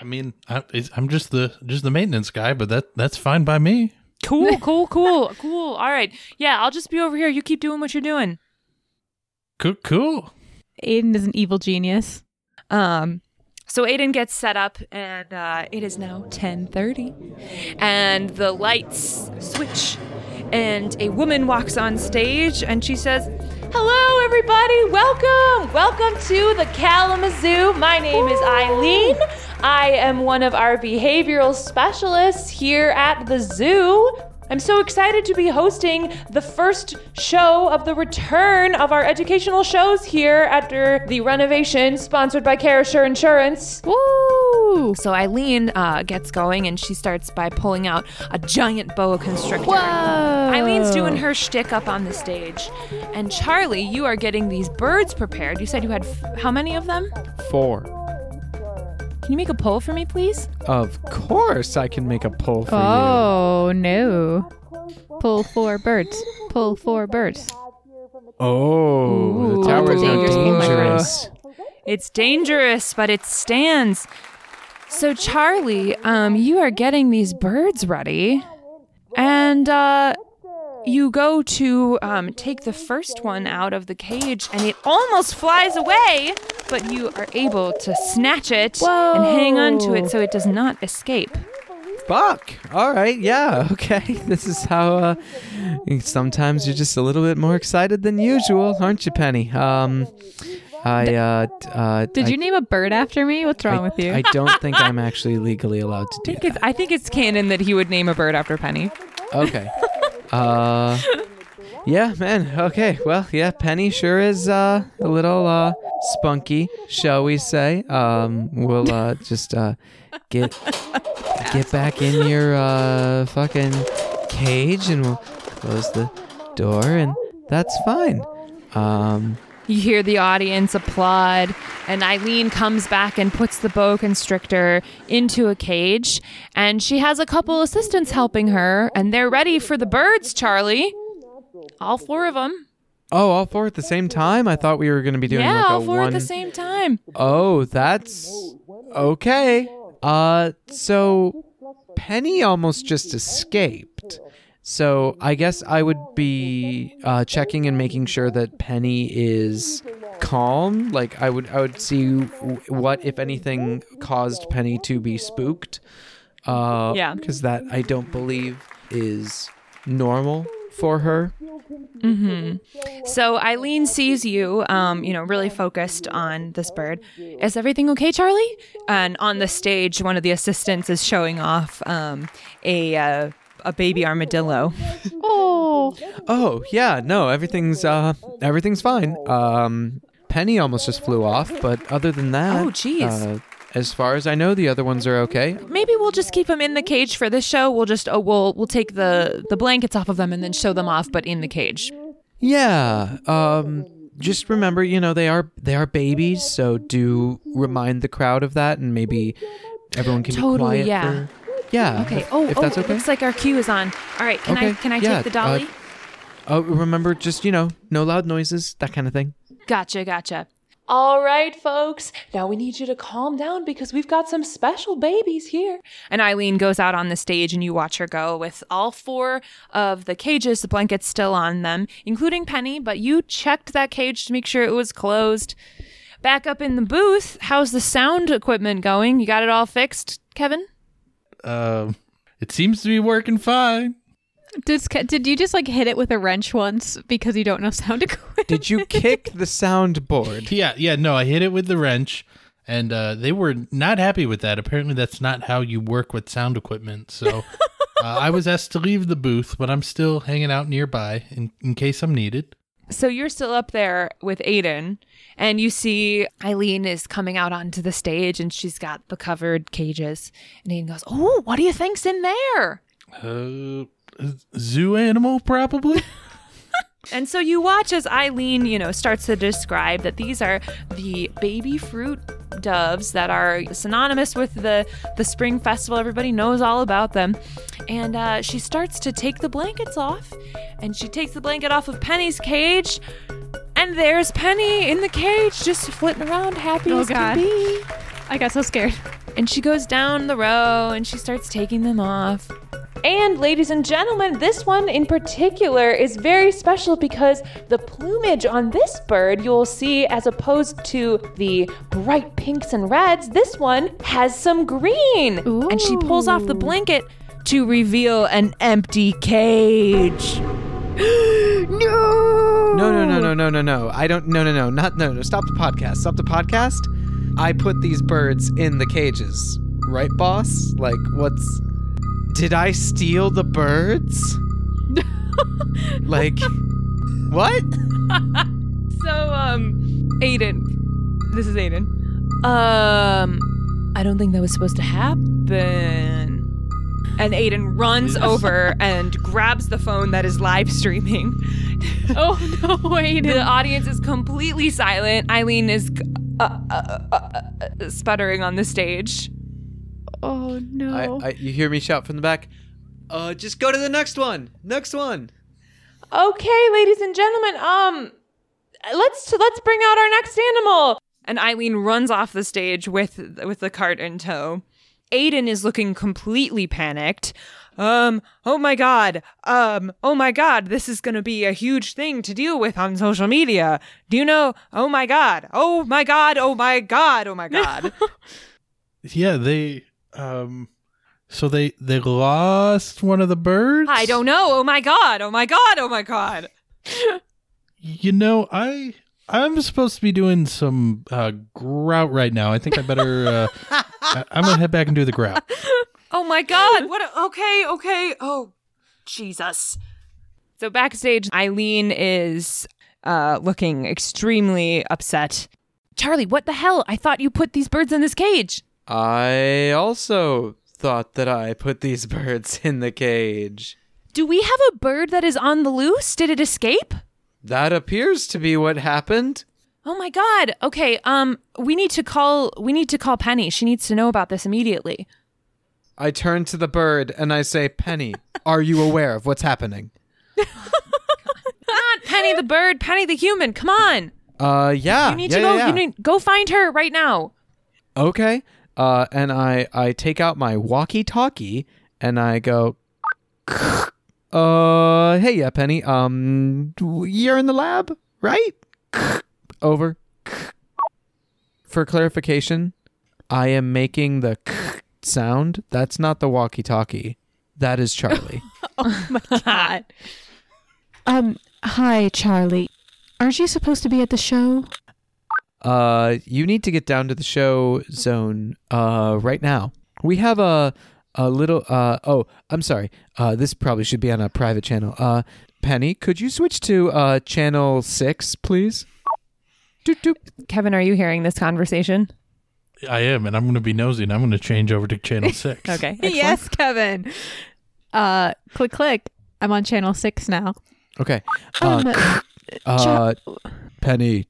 I mean, I, I'm just the just the maintenance guy, but that that's fine by me. Cool, cool, cool, cool. All right. Yeah, I'll just be over here. You keep doing what you're doing. Cool, cool. Aiden is an evil genius. Um, so Aiden gets set up, and uh, it is now 10:30, and the lights switch, and a woman walks on stage, and she says, "Hello, everybody! Welcome, welcome to the Kalamazoo. My name is Eileen. I am one of our behavioral specialists here at the zoo." I'm so excited to be hosting the first show of the return of our educational shows here after the renovation sponsored by Carisher Insurance. Woo! So Eileen uh, gets going and she starts by pulling out a giant boa constrictor. Whoa! Eileen's doing her shtick up on the stage. And Charlie, you are getting these birds prepared. You said you had f- how many of them? Four. Can you make a poll for me, please? Of course, I can make a poll for you. Oh no! Pull four birds. Pull four birds. Oh, Ooh, the tower is dangerous game, my friend. dangerous. It's dangerous, but it stands. So, Charlie, um, you are getting these birds ready, and uh, you go to um, take the first one out of the cage, and it almost flies away, but you are able to snatch it and hang on to it so it does not escape. Fuck. All right. Yeah. Okay. This is how. Uh, sometimes you're just a little bit more excited than usual, aren't you, Penny? Um, I. Uh, uh, Did I, you name a bird after me? What's wrong I, with you? I don't think I'm actually legally allowed to do I think, it's, that. I think it's canon that he would name a bird after Penny. Okay. Uh. Yeah, man. Okay. Well, yeah. Penny sure is uh, a little uh, spunky, shall we say? Um, we'll uh, just uh, get get back in your uh, fucking cage, and we'll close the door, and that's fine. Um, You hear the audience applaud, and Eileen comes back and puts the boa constrictor into a cage. And she has a couple assistants helping her, and they're ready for the birds, Charlie. All four of them. oh, all four at the same time? I thought we were gonna be doing yeah, like a all four one. at the same time. Oh, that's okay. Uh, so Penny almost just escaped. So I guess I would be uh, checking and making sure that Penny is calm. Like I would, I would see w- what, if anything, caused Penny to be spooked. Uh, Yeah. because that I don't believe is normal for her. Mm-hmm. So Eileen sees you, um, you know, really focused on this bird. Is everything okay, Charlie? And on the stage, one of the assistants is showing off um, a uh, a baby armadillo. oh, Oh yeah, no, everything's uh everything's fine. Um Penny almost just flew off, but other than that, Oh, jeez. uh, as far as I know, the other ones are okay. Maybe we'll just keep them in the cage for this show. We'll just oh we'll we'll take the the blankets off of them and then show them off, but in the cage. Yeah. Um just remember, you know, they are they are babies, so do remind the crowd of that and maybe everyone can Totally, be quiet yeah. for Yeah. Okay. if- Oh, if oh, that's okay. looks like our cue is on. All right. Can I can I yeah, take the dolly? uh, Oh, remember just, you know, no loud noises, that kind of thing. gotcha. Gotcha. All right, folks. Now we need you to calm down because we've got some special babies here. And Eileen goes out on the stage, and you watch her go with all four of the cages, the blankets still on them, including Penny. But you checked that cage to make sure it was closed. Back up in the booth, how's the sound equipment going? You got it all fixed, Kevin? Um, it seems to be working fine. did did you just like hit it with a wrench once because you don't know sound equipment? Did you kick the soundboard? Yeah, yeah, no, I hit it with the wrench, and uh, they were not happy with that. Apparently, that's not how you work with sound equipment. So uh, I was asked to leave the booth, but I'm still hanging out nearby in, in case I'm needed. So you're still up there with Aiden, and you see Eileen is coming out onto the stage, and she's got the covered cages. And Aiden goes, "Oh, what do you think's in there?" Uh, zoo animal, probably. And so you watch as Eileen, you know, starts to describe that these are the baby fruit doves that are synonymous with the the spring festival. Everybody knows all about them. And uh, she starts to take the blankets off, and she takes the blanket off of Penny's cage, and there's Penny in the cage, just flitting around, happy Oh, as God. can be. I got so scared. And she goes down the row and she starts taking them off. And ladies and gentlemen, this one in particular is very special because the plumage on this bird you'll see as opposed to the bright pinks and reds, this one has some green. And she pulls off the blanket to reveal an empty cage. No, no, no, no, no, no, no. I don't. No, no, no. Not no, no. Stop the podcast. Stop the podcast. I put these birds in the cages, right, boss? Like, what's? Did I steal the birds? like, what? So, um, Aiden. This is Aiden. Um, I don't think that was supposed to happen. And Aiden runs over and grabs the phone that is live streaming. Oh no, Aiden. The audience is completely silent. Eileen is uh, uh, uh, sputtering on the stage. Oh no. I, I, you hear me shout from the back. Uh, just go to the next one. Next one. Okay, ladies and gentlemen, um, let's let's bring out our next animal. And Eileen runs off the stage with with the cart in tow. Aiden is looking completely panicked. Um, oh my god. Um, oh my god, this is gonna be a huge thing to deal with on social media. Do you know? Oh my god. Oh my god. Oh my god. Oh my god. Yeah, they um so they they lost one of the birds? I don't know. Oh my god. Oh my god. Oh my god. You know, I I'm supposed to be doing some uh grout right now. I think I better uh I, I'm gonna head back and do the grout. Oh my god. What a- okay, okay. Oh Jesus. So backstage Eileen is uh looking extremely upset. Charlie, what the hell? I thought you put these birds in this cage. I also thought that I put these birds in the cage. Do we have a bird that is on the loose? Did it escape? That appears to be what happened. Oh my god. Okay, um we need to call we need to call Penny. She needs to know about this immediately. I turn to the bird and I say, Penny, are you aware of what's happening? Not Penny the bird, Penny the human. Come on. Uh, yeah. You need yeah, to go yeah, yeah. you need go find her right now. Okay. Uh, and I I take out my walkie-talkie and I go, uh, hey, yeah, Penny. Um, you're in the lab, right? Over. For clarification, I am making the sound. That's not the walkie-talkie. That is Charlie. oh my god. um, hi, Charlie. Aren't you supposed to be at the show? uh, you need to get down to the show zone uh right now. We have a a little uh oh, I'm sorry. Uh this probably should be on a private channel. Uh Penny, could you switch to uh channel 6, please? Doop, doop. Kevin, are you hearing this conversation? I am, and I'm gonna be nosy and I'm gonna change over to channel six. Okay. excellent. yes, Kevin. Uh, click, click. I'm on channel six now. Okay. Uh, Um, uh Penny,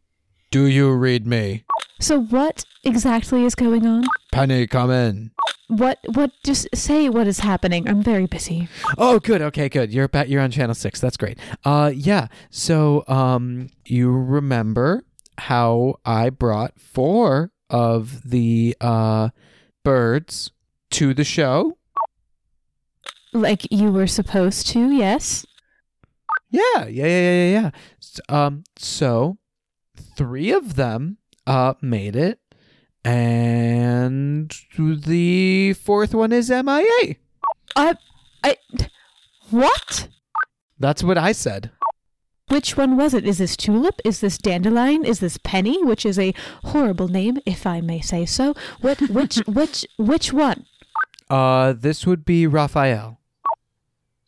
do you read me? so what exactly is going on? Penny, come in. What? What? Just say what is happening. I'm very busy. Oh, good. Okay, good. You're back. You're on channel six. That's great. Uh, yeah. So, um, you remember how I brought four of the uh birds to the show? Like you were supposed to. Yes. Yeah, yeah, yeah, yeah, yeah. Um, so three of them uh made it, and the fourth one is MIA. I. I. What? That's what I said. Which one was it? Is this Tulip? Is this Dandelion? Is this Penny, which is a horrible name, if I may say so? What? Which? which? Which one? Uh, this would be Raphael.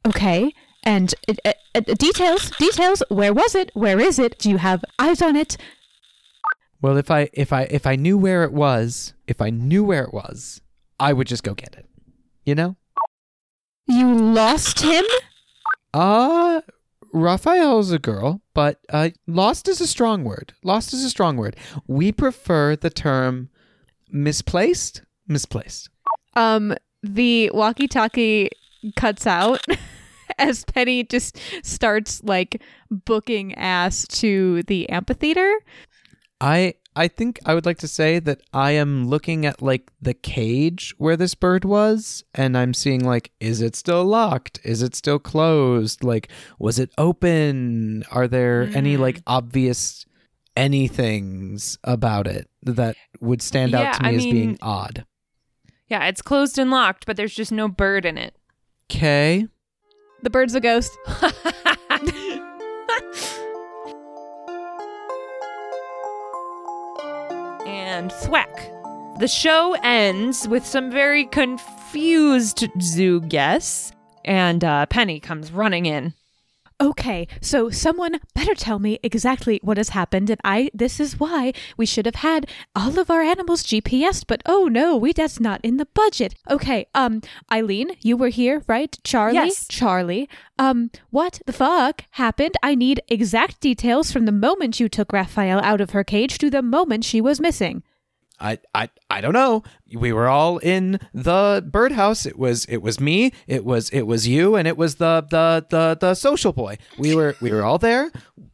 Okay. And uh, uh, uh, details, details. Where was it? Where is it? Do you have eyes on it? Well, if I if I if I knew where it was, if I knew where it was, I would just go get it. You know? You lost him? Uh Raphael's a girl, but uh lost is a strong word. Lost is a strong word. We prefer the term misplaced, misplaced. Um, the walkie-talkie cuts out as Penny just starts like booking ass to the amphitheater. I I think I would like to say that I am looking at like the cage where this bird was and I'm seeing like is it still locked? Is it still closed? Like was it open? Are there any hmm. like obvious anythings about it that would stand Yeah, out to me I as being odd? Yeah, it's closed and locked, but there's just no bird in it. Okay. The bird's a ghost. and thwack. The show ends with some very confused zoo guests, And uh, Penny comes running in. Okay, so someone better tell me exactly what has happened, and I. This is why we should have had all of our animals GPS, but oh no, we that's not in the budget. Okay, um, Eileen, you were here, right? Charlie, Yes. Charlie. Um, what the fuck happened? I need exact details from the moment you took Raphael out of her cage to the moment she was missing. I, I I don't know. We were all in the birdhouse. It was it was me. It was it was you, and it was the the the the social boy. We were we were all there.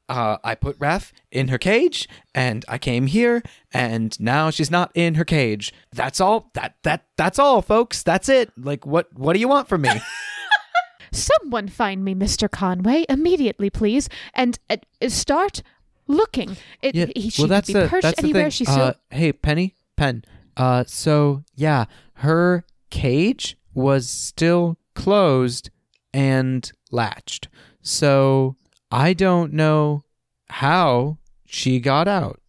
Uh, I put Raph in her cage, and I came here, and now she's not in her cage. That's all. That that that's all, folks. That's it. Like what what do you want from me? Someone find me Mr. Conway immediately, please, and uh, start looking. It, he, she could be perched anywhere. She's so uh, hey, Penny, Pen. Uh, so yeah, her cage was still closed and latched. So I don't know how she got out.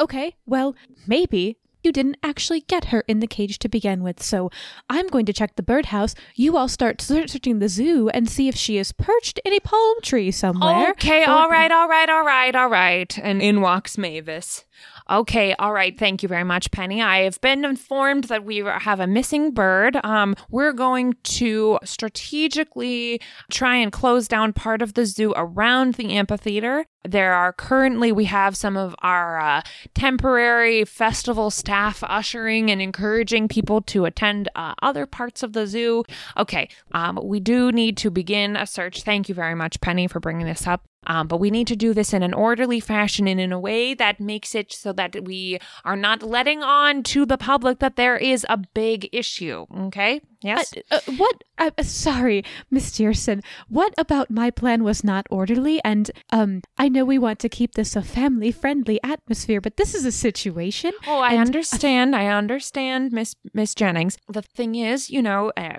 Okay, well, maybe you didn't actually get her in the cage to begin with, so I'm going to check the birdhouse. You all start searching the zoo and see if she is perched in a palm tree somewhere. Okay, all right, all right, all right, all right. And in walks Mavis. Okay, all right. Thank you very much, Penny. I have been informed that we have a missing bird. Um, we're going to strategically try and close down part of the zoo around the amphitheater. There are currently, we have some of our uh, temporary festival staff ushering and encouraging people to attend uh, other parts of the zoo. Okay, um, we do need to begin a search. Thank you very much, Penny, for bringing this up. Um, but we need to do this in an orderly fashion and in a way that makes it so that we are not letting on to the public that there is a big issue. Okay? Yes? Uh, what? Uh, uh, sorry, Miss Dearson. What about my plan was not orderly? And um, I know we want to keep this a family-friendly atmosphere, but this is a situation. Oh, I and- understand. I understand, Miss Miss Jennings. The thing is, you know, uh,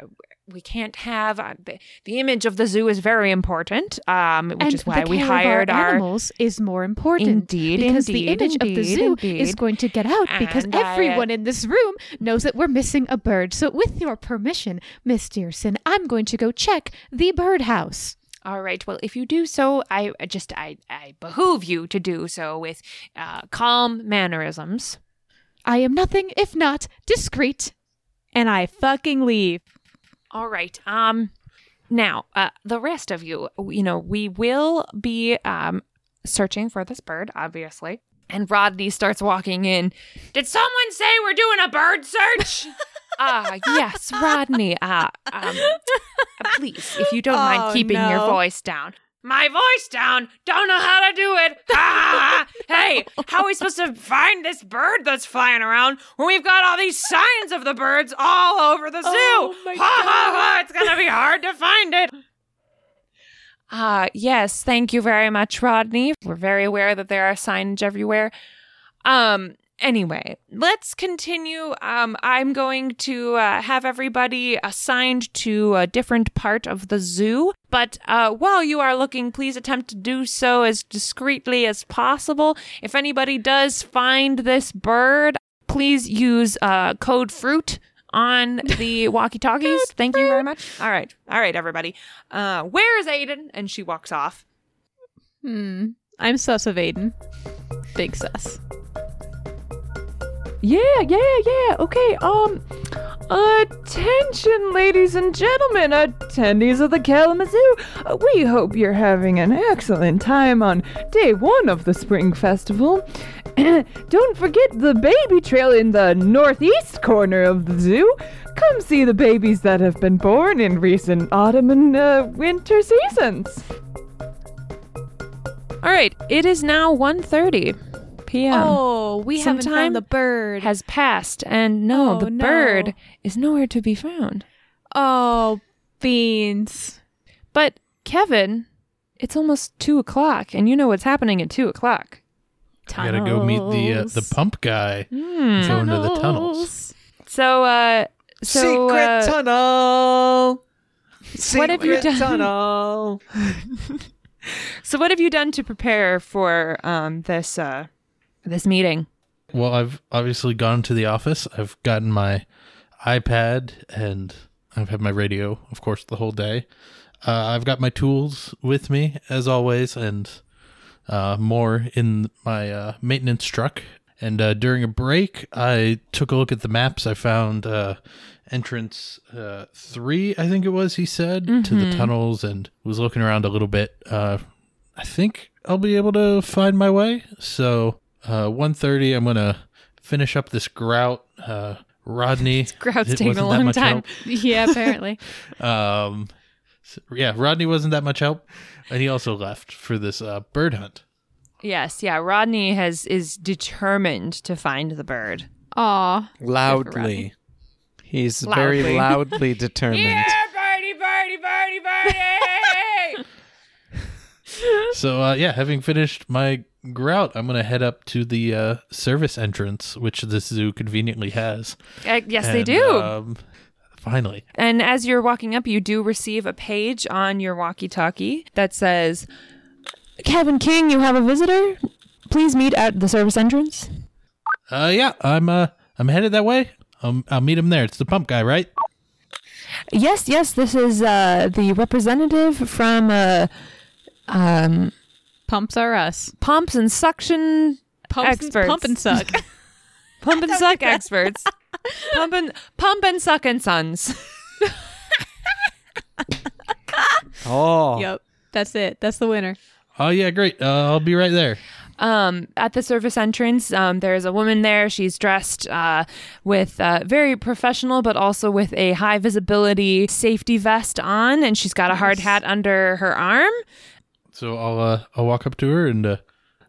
we can't have uh, the, the image of the zoo is very important, um, which and is why we care hired our, our animals is more important. Indeed, because the indeed, image of the indeed, zoo is going to get out because And I, uh, everyone in this room knows that we're missing a bird. So, with your permission, Miss Dearson, I'm going to go check the birdhouse. All right. Well, if you do so, I I just I I behoove you to do so with uh, calm mannerisms. I am nothing if not discreet, and I fucking leave. All right. Um now, uh the rest of you, you know, we will be um searching for this bird, obviously. And Rodney starts walking in. Did someone say we're doing a bird search? Ah, yes, Rodney. Uh, um, please, if you don't mind Oh, keeping your voice down. My voice down. Don't know how to do it. Ah! hey, how are we supposed to find this bird that's flying around when we've got all these signs of the birds all over the zoo? Oh, my ha ha ha! It's gonna be hard to find it. Ah, yes. Thank you very much, Rodney. We're very aware that there are signage everywhere. Um. Anyway, let's continue. Um, I'm going to uh, have everybody assigned to a different part of the zoo. But uh, while you are looking, please attempt to do so as discreetly as possible. If anybody does find this bird, please use uh, code FRUIT on the walkie talkies. Thank you very much. All right. All right, everybody. Uh, where is Aiden? And she walks off. Hmm. I'm sus of Aiden. Big sus. Yeah, yeah, yeah. Okay, um, attention, ladies and gentlemen, attendees of the Kalamazoo. We hope you're having an excellent time on day one of the Spring Festival. Don't forget the baby trail in the northeast corner of the zoo. Come see the babies that have been born in recent autumn and uh, winter seasons. All right. It is now 1.30 p.m. Oh, we Some haven't time found the bird. has passed, and no, Oh, the no. bird is nowhere to be found. oh, beans. But Kevin, it's almost two o'clock, and you know what's happening at two o'clock. I gotta go meet the uh, the pump guy. Hmm. Go into the tunnels. So, uh, so Secret uh, tunnel. what have you done? Tunnel. so what have you done to prepare for um this uh this meeting? Well, I've obviously gone to the office. I've gotten my iPad, and I've had my radio, of course, the whole day. Uh, I've got my tools with me as always, and uh, more in my uh, maintenance truck. And uh, during a break, I took a look at the maps. I found uh, entrance uh, three, I think it was. He said to the tunnels, and was looking around a little bit. Uh, I think I'll be able to find my way. So, uh, one thirty, I'm gonna finish up this grout. Uh, Rodney, Grout's taking a long much time. Yeah, apparently. Um, so- yeah, Rodney wasn't that much help, and he also left for this uh, bird hunt. Yes, yeah. Rodney has is determined to find the bird. Aw. Loudly. He's very Loudly. loudly determined. birdie, birdie, birdie, birdie! So uh, yeah, having finished my grout, I'm gonna head up to the uh, service entrance, which this zoo conveniently has. Uh, yes, they do. Um, finally, And as you're walking up, you do receive a page on your walkie talkie that says, Kevin King, you have a visitor. Please meet at the service entrance. uh, yeah, I'm uh, I'm headed that way. Um, I'll meet him there. It's the pump guy, right? Yes, yes, this is uh, the representative from uh, um, Pumps are us. pumps and suction Pumps Experts. And, pump and suck. pump and suck experts. Pump and pump and suck and sons. Oh. yep. That's it. That's the winner. Oh yeah, great. Uh, I'll be right there. Um, at the service entrance, um, there's a woman there. She's dressed uh, with uh, very professional, but also with a high visibility safety vest on, and she's got a hard hat under her arm. So I'll uh, I'll walk up to her and uh,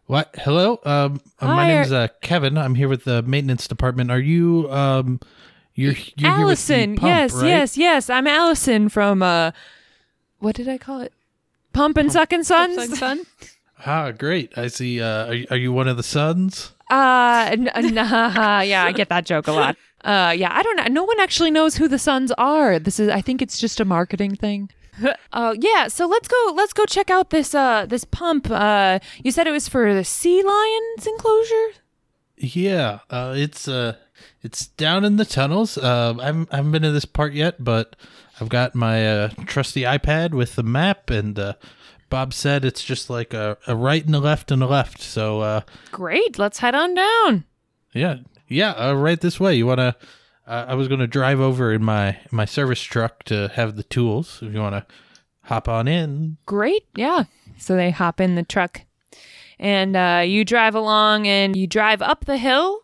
what? Hello. Um, uh, my Hi, name's uh, Kevin. I'm here with the maintenance department. Are you um, you're you're here with the Allison, pump, yes, right? yes, yes. I'm Allison from uh, what did I call it? Pump and Suck and Sons. Suck son. Ah, great. I see. Uh, are, you- are you one of the sons? Uh, n- nah, yeah, I get that joke a lot. Uh, yeah, I don't know. No one actually knows who the sons are. This is, I think it's just a marketing thing. Uh, yeah. So let's go. Let's go check out this uh this pump. Uh, you said it was for the sea lions enclosure. Yeah. Uh, it's uh, it's down in the tunnels. Uh, I haven't, I haven't been to this part yet, but I've got my uh, trusty iPad with the map, and uh, Bob said it's just like a, a right and a left and a left. So uh, Great. Let's head on down. Yeah, yeah, uh, right this way. You wanna? Uh, I was gonna drive over in my my service truck to have the tools. If you wanna hop on in, Great. Yeah. So they hop in the truck, and uh, you drive along, and you drive up the hill,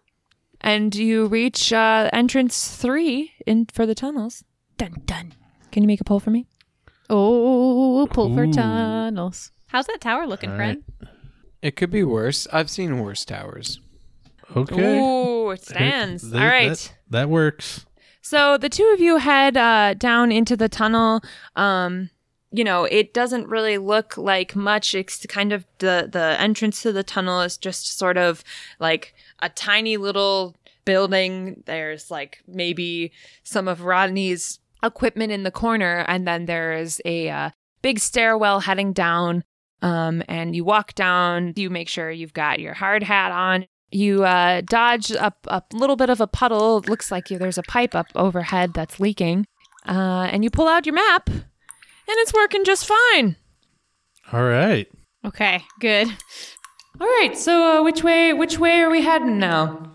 and you reach uh, entrance three in for the tunnels. Dun dun. Can you make a pull for me? Oh, pull for tunnels. How's that tower looking, All friend? It could be worse. I've seen worse towers. Okay. Ooh, it stands. That- All right. that, that works. So the two of you head uh, down into the tunnel. Um, you know, it doesn't really look like much. It's kind of the the entrance to the tunnel is just sort of like a tiny little building. There's like maybe some of Rodney's equipment in the corner, and then there's a uh, big stairwell heading down. Um, and you walk down. You make sure you've got your hard hat on. You uh, dodge up a little bit of a puddle. It looks like you, there's a pipe up overhead that's leaking. Uh, and you pull out your map, and it's working just fine. All right. Okay, good. All right. So uh, which way? Which way are we heading now?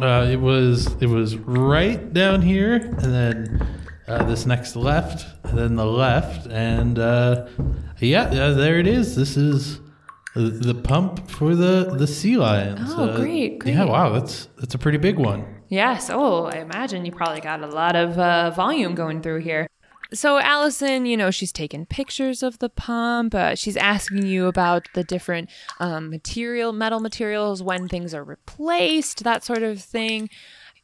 Uh, it was it was right down here, and then uh, this next left, and then the left, and uh, yeah, uh, there it is. This is the, pump for the the sea lions. Oh, Uh, great, Yeah, wow, that's that's a pretty big one. Yes. Oh, I imagine you probably got a lot of uh, volume going through here. So Allison, you know, she's taking pictures of the pump. Uh, she's asking you about the different um, material, metal materials, when things are replaced, that sort of thing.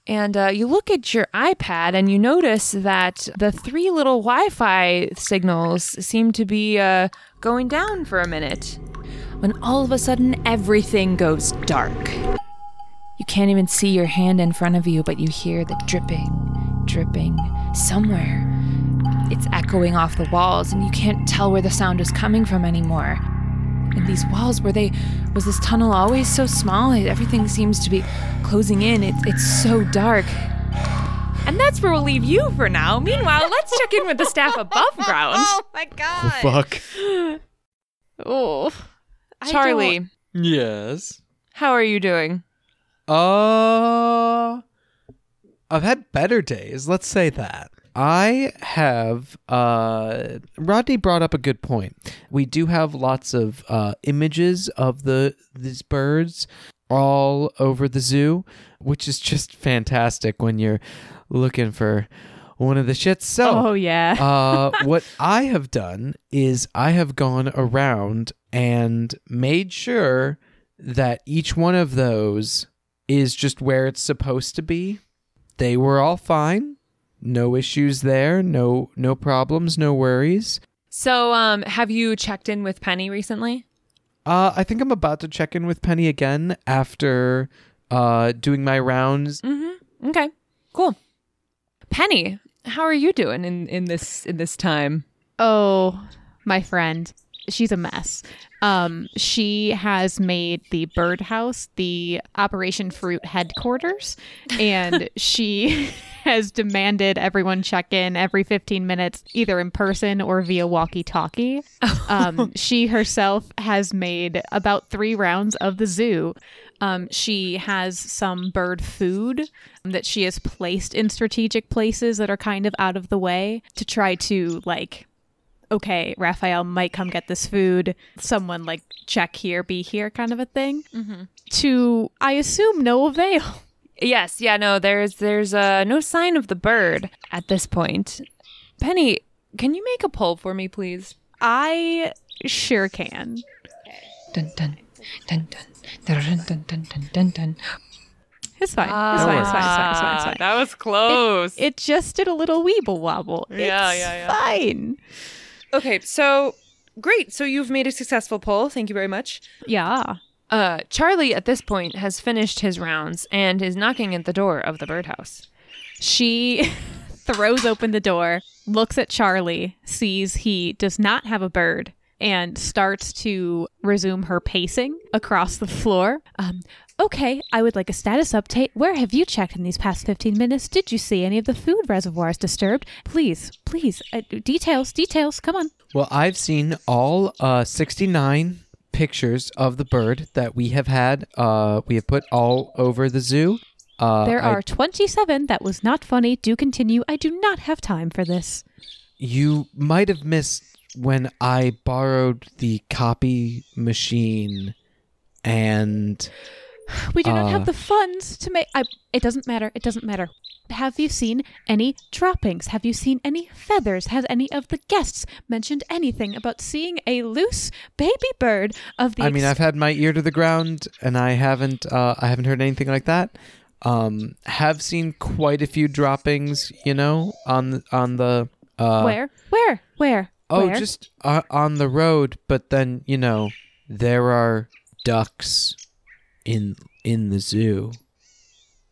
And uh, you look at your iPad and you notice that the three little Wi-Fi signals seem to be uh, going down for a minute. When all of a sudden everything goes dark. You can't even see your hand in front of you, but you hear the dripping, dripping somewhere. It's echoing off the walls, and you can't tell where the sound is coming from anymore. And these walls, were they, was this tunnel always so small? Everything seems to be closing in. It's, it's so dark. And that's where we'll leave you for now. Meanwhile, let's check in with the staff above ground. Oh my god. Fuck. Oh. I Charlie, don't- Yes. how are you doing? Uh I've had better days, let's say that. I have uh Rodney brought up a good point. We do have lots of uh images of the these birds all over the zoo, which is just fantastic when you're looking for one of the shits. So Oh yeah. uh, what I have done is I have gone around and made sure that each one of those is just where it's supposed to be. They were all fine. No issues there. No no problems, no worries. So, um, have you checked in with Penny recently? Uh, I think I'm about to check in with Penny again after uh, doing my rounds. Mm-hmm. Okay. Cool. Penny, how are you doing in, in this in this time? Oh, my friend. She's a mess. Um, she has made the birdhouse the Operation Fruit headquarters, and she has demanded everyone check in every 15 minutes, either in person or via walkie talkie. Um, she herself has made about three rounds of the zoo. Um, she has some bird food that she has placed in strategic places that are kind of out of the way to try to like okay, Raphael might come get this food. Someone like check here, be here, kind of a thing. To I assume no avail. Yes, yeah, no, there's there's uh no sign of the bird at this point. Penny, can you make a poll for me, please? I sure can. Dun dun dun dun dun dun dun dun dun dun. It's fine. it's fine. It's fine. It's fine. It's fine. It's fine. That was close. It just did a little weeble wobble. Yeah, it's yeah, yeah. Fine. Okay, so great. So you've made a successful poll. Thank you very much. Yeah. Uh, Charlie at this point has finished his rounds and is knocking at the door of the birdhouse. She throws open the door, looks at Charlie, sees he does not have a bird, and starts to resume her pacing across the floor. Um, okay, I would like a status update. Where have you checked in these past 15 minutes? Did you see any of the food reservoirs disturbed? Please, please, uh, details, details, come on. Well, I've seen all uh, 69 pictures of the bird that we have had. Uh, we have put all over the zoo. Uh, There I- are 27. That was not funny. Do continue. I do not have time for this. You might have missed when I borrowed the copy machine and We do not Uh. have the funds to make. I, it doesn't matter. It doesn't matter. Have you seen any droppings? Have you seen any feathers? Has any of the guests mentioned anything about seeing a loose baby bird of the? I mean ex- I've had my ear to the ground and I haven't uh, I haven't heard anything like that. Um, have seen quite a few droppings, you know, on the, on the uh, where, where, where? Oh, where? just uh, on the road, but then you know there are ducks in in the zoo,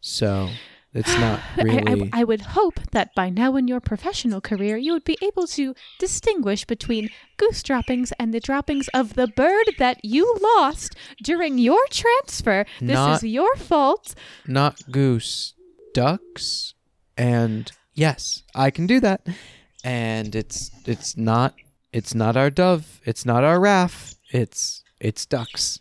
so it's not I- really. I, I would hope that by now in your professional career, you would be able to distinguish between goose droppings and the droppings of the bird that you lost during your transfer. This Not- is your fault. not goose, ducks, and yes, I can do that. And it's it's not it's not our dove, it's not our raff, it's it's ducks.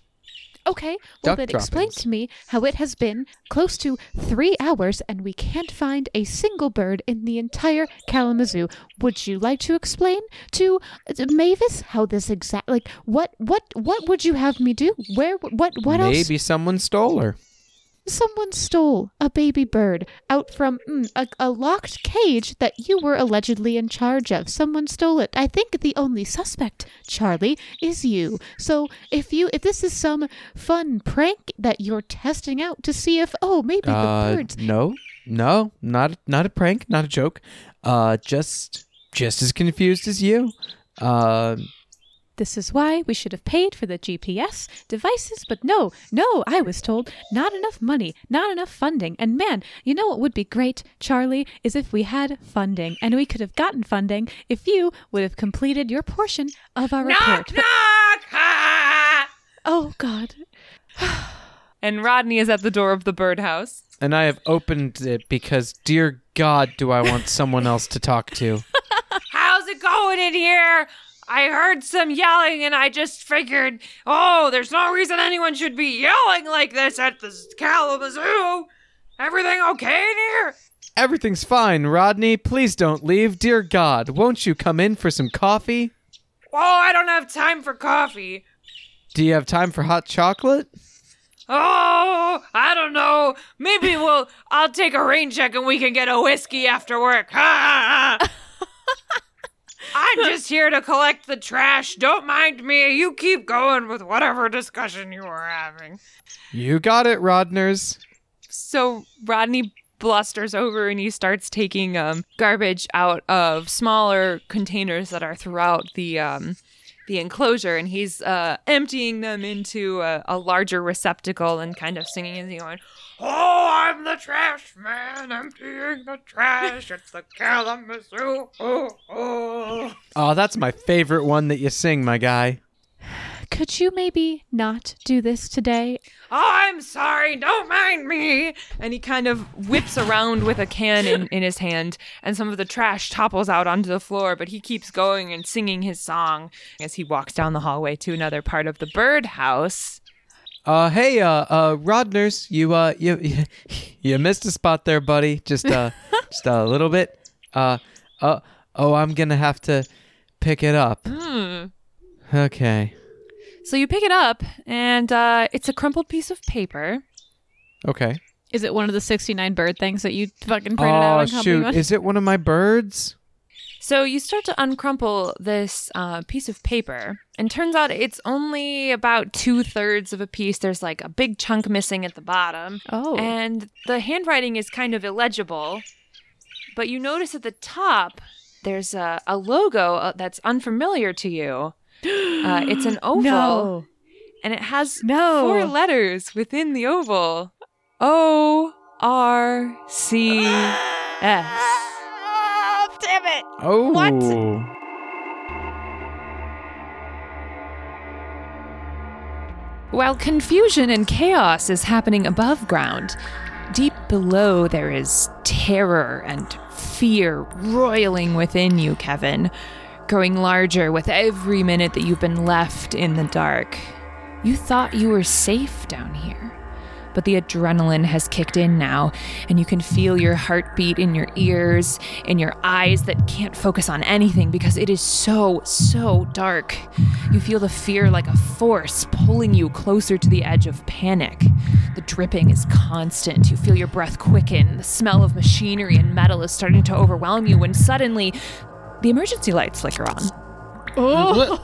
Okay, well Duck then explain to me how it has been close to three hours and we can't find a single bird in the entire Kalamazoo. Would you like to explain to uh, Mavis how this exact like what what what would you have me do? Where what what else? Maybe someone stole her. Someone stole a baby bird out from mm, a, a locked cage that you were allegedly in charge of. Someone stole it. I think the only suspect, Charlie, is you. So if you if this is some fun prank that you're testing out to see if oh maybe Uh, the birds no, no, not not a prank, not a joke. Uh, just just as confused as you. Uh, This is why we should have paid for the GPS devices, but no, no, I was told not enough money, not enough funding. And man, you know what would be great, Charlie, is if we had funding, and we could have gotten funding if you would have completed your portion of our report. But- oh God. And Rodney is at the door of the birdhouse. and I have opened it because, dear God, do I want someone else to talk to. How's it going in here? I heard some yelling and I just figured, oh, there's no reason anyone should be yelling like this at the Kalamazoo. Everything okay in here? Everything's fine, Rodney. Please don't leave. Dear God, won't you come in for some coffee? Oh, I don't have time for coffee. Do you have time for hot chocolate? Oh, I don't know. Maybe we'll. I'll take a rain check and we can get a whiskey after work. I'm just here to collect the trash. Don't mind me. You keep going with whatever discussion you were having. You got it, Rodners. So Rodney blusters over and he starts taking um, garbage out of smaller containers that are throughout the um, the enclosure, and he's uh, emptying them into a, a larger receptacle and kind of singing as he going. Oh, I'm the trash man, emptying the trash. It's the Kalamazoo. Oh, oh. Oh, that's my favorite one that you sing, my guy. Could you maybe not do this today? Oh, I'm sorry. Don't mind me. And he kind of whips around with a can in, in his hand, and some of the trash topples out onto the floor, but he keeps going and singing his song as he walks down the hallway to another part of the birdhouse. Uh, hey, uh, uh, Rodners, you, uh, you, you missed a spot there, buddy. Just, uh, just a little bit. Uh, uh, oh, I'm gonna have to pick it up. Hmm. Okay. So you pick it up, and uh, it's a crumpled piece of paper. Okay. Is it one of the 69 bird things that you fucking printed out Oh shoot! Is it one of my birds? So you start to uncrumple this uh, piece of paper, and turns out it's only about two thirds of a piece. There's like a big chunk missing at the bottom, Oh. and the handwriting is kind of illegible. But you notice at the top there's a, a logo uh, that's unfamiliar to you. Uh, it's an oval, no. and it has No. four letters within the oval: O R C S. Oh, damn it. Oh. What? While confusion and chaos is happening above ground, deep below there is terror and fear roiling within you, Kevin, growing larger with every minute that you've been left in the dark. You thought you were safe down here, but the adrenaline has kicked in now, and you can feel your heartbeat in your ears, in your eyes that can't focus on anything because it is so, so dark. You feel the fear like a force pulling you closer to the edge of panic. The dripping is constant. You feel your breath quicken. The smell of machinery and metal is starting to overwhelm you when suddenly the emergency lights flicker on. What?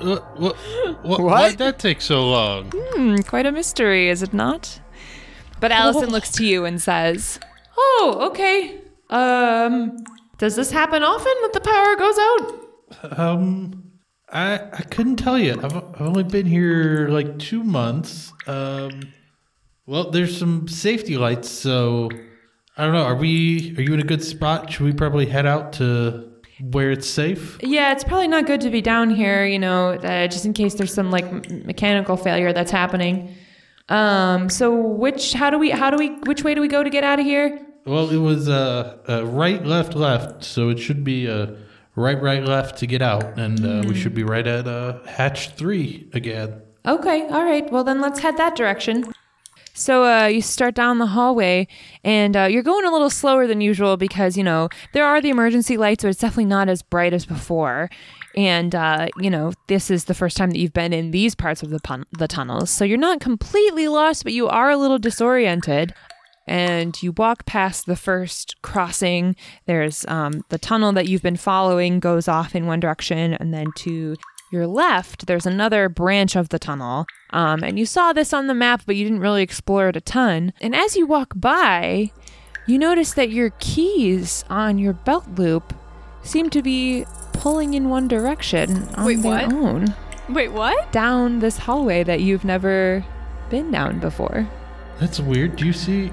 What? What? what? Why'd that take so long? Hmm, quite a mystery, is it not? But Allison looks to you and says, "Oh, okay. Um, does this happen often that the power goes out?" Um, I I couldn't tell you. I've I've only been here like two months. Um, well, there's some safety lights, so I don't know. Are we? Are you in a good spot? Should we probably head out to where it's safe? Yeah, it's probably not good to be down here, you know, uh, just in case there's some like m- mechanical failure that's happening. Um, so which how do we how do we which way do we go to get out of here? Well, it was uh, uh right, left, left, so it should be uh right, right, left to get out, and uh, we should be right at uh hatch three again. Okay, all right. Well, then let's head that direction. So uh, you start down the hallway, and uh, you're going a little slower than usual because you know there are the emergency lights, but it's definitely not as bright as before. And uh, you know this is the first time that you've been in these parts of the pun- the tunnels, so you're not completely lost, but you are a little disoriented. And you walk past the first crossing. There's um, the tunnel that you've been following goes off in one direction, and then to your left, there's another branch of the tunnel. Um, and you saw this on the map, but you didn't really explore it a ton. And as you walk by, you notice that your keys on your belt loop seem to be pulling in one direction on Wait, their what? own Wait, what? down this hallway that you've never been down before. That's weird. Do you see?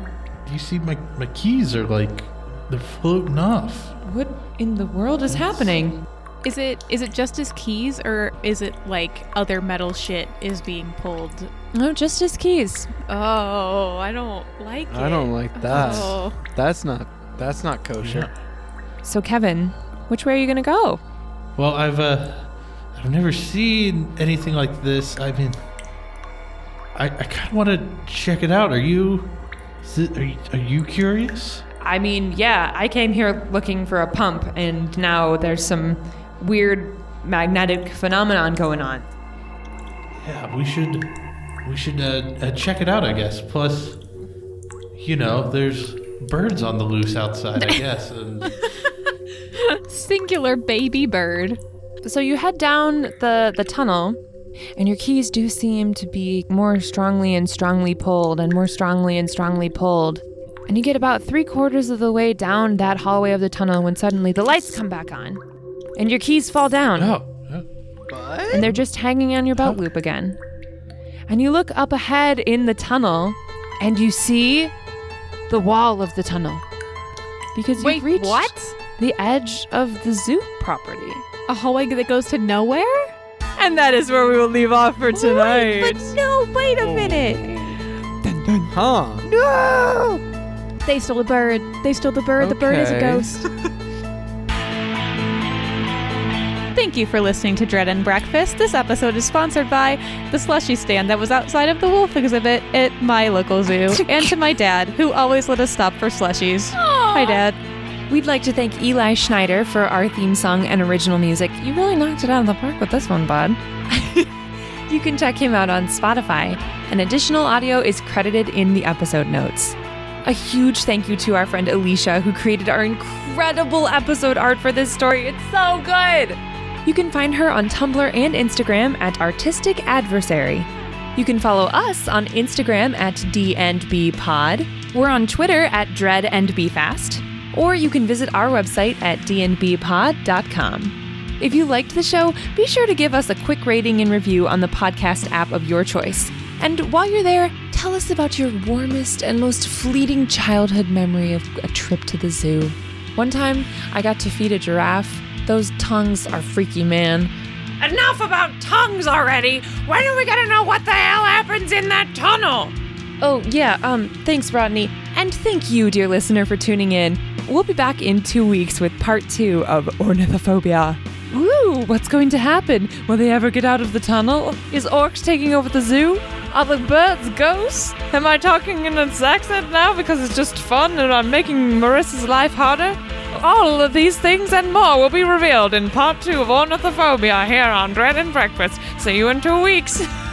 Do you see my my keys are like they're floating off? What in the world is happening? Is it is it just his keys or is it like other metal shit is being pulled No, just his keys. Oh, I don't like it. I don't like that. Oh. That's not that's not kosher. So, Kevin, which way are you gonna go? Well, I've uh, I've never seen anything like this. I mean, I I kind of want to check it out. Are you? It, are you, are you curious? I mean, yeah, I came here looking for a pump, and now there's some weird magnetic phenomenon going on. Yeah, we should we should uh, uh, check it out. I guess. Plus, you know, there's birds on the loose outside. I guess. And Singular baby bird. So you head down the the tunnel, and your keys do seem to be more strongly and strongly pulled, and more strongly and strongly pulled. And you get about three quarters of the way down that hallway of the tunnel when suddenly the lights come back on, and your keys fall down. oh, oh, and they're just hanging on your belt loop again. And you look up ahead in the tunnel, and you see the wall of the tunnel. Because you've reached what? The edge of the zoo property. A hallway that goes to nowhere? And that is where we will leave off for tonight. But no, wait a oh. minute. Huh. No! They stole the bird. They stole the bird. The bird is a Okay. ghost. Thank you for listening to Dread and Breakfast. This episode is sponsored by the slushy stand that was outside of the wolf exhibit at my local zoo, and to my dad, who always let us stop for slushies. Hi, Dad. We'd like to thank Eli Schneider for our theme song and original music. You really knocked it out of the park with this one, bud. you can check him out on Spotify, and additional audio is credited in the episode notes. A huge thank you to our friend Alicia, who created our incredible episode art for this story. It's so good! You can find her on Tumblr and Instagram at Artistic Adversary. You can follow us on Instagram at D&B We're on Twitter at Dread and Be Fast. Or you can visit our website at dnbpod.com. If you liked the show, be sure to give us a quick rating and review on the podcast app of your choice. And while you're there, tell us about your warmest and most fleeting childhood memory of a trip to the zoo. One time, I got to feed a giraffe. Those tongues are freaky, man. Enough about tongues already. When are we gonna know what the hell happens in that tunnel? Oh, yeah, um, thanks, Rodney. And thank you, dear listener, for tuning in. We'll be back in two weeks with part two of Ornithophobia. Ooh, what's going to happen? Will they ever get out of the tunnel? Is Orcs taking over the zoo? Are the birds ghosts? Am I talking in an accent now because it's just fun and I'm making Marissa's life harder? All of these things and more will be revealed in part two of Ornithophobia here on Dread and Breakfast. See you in two weeks.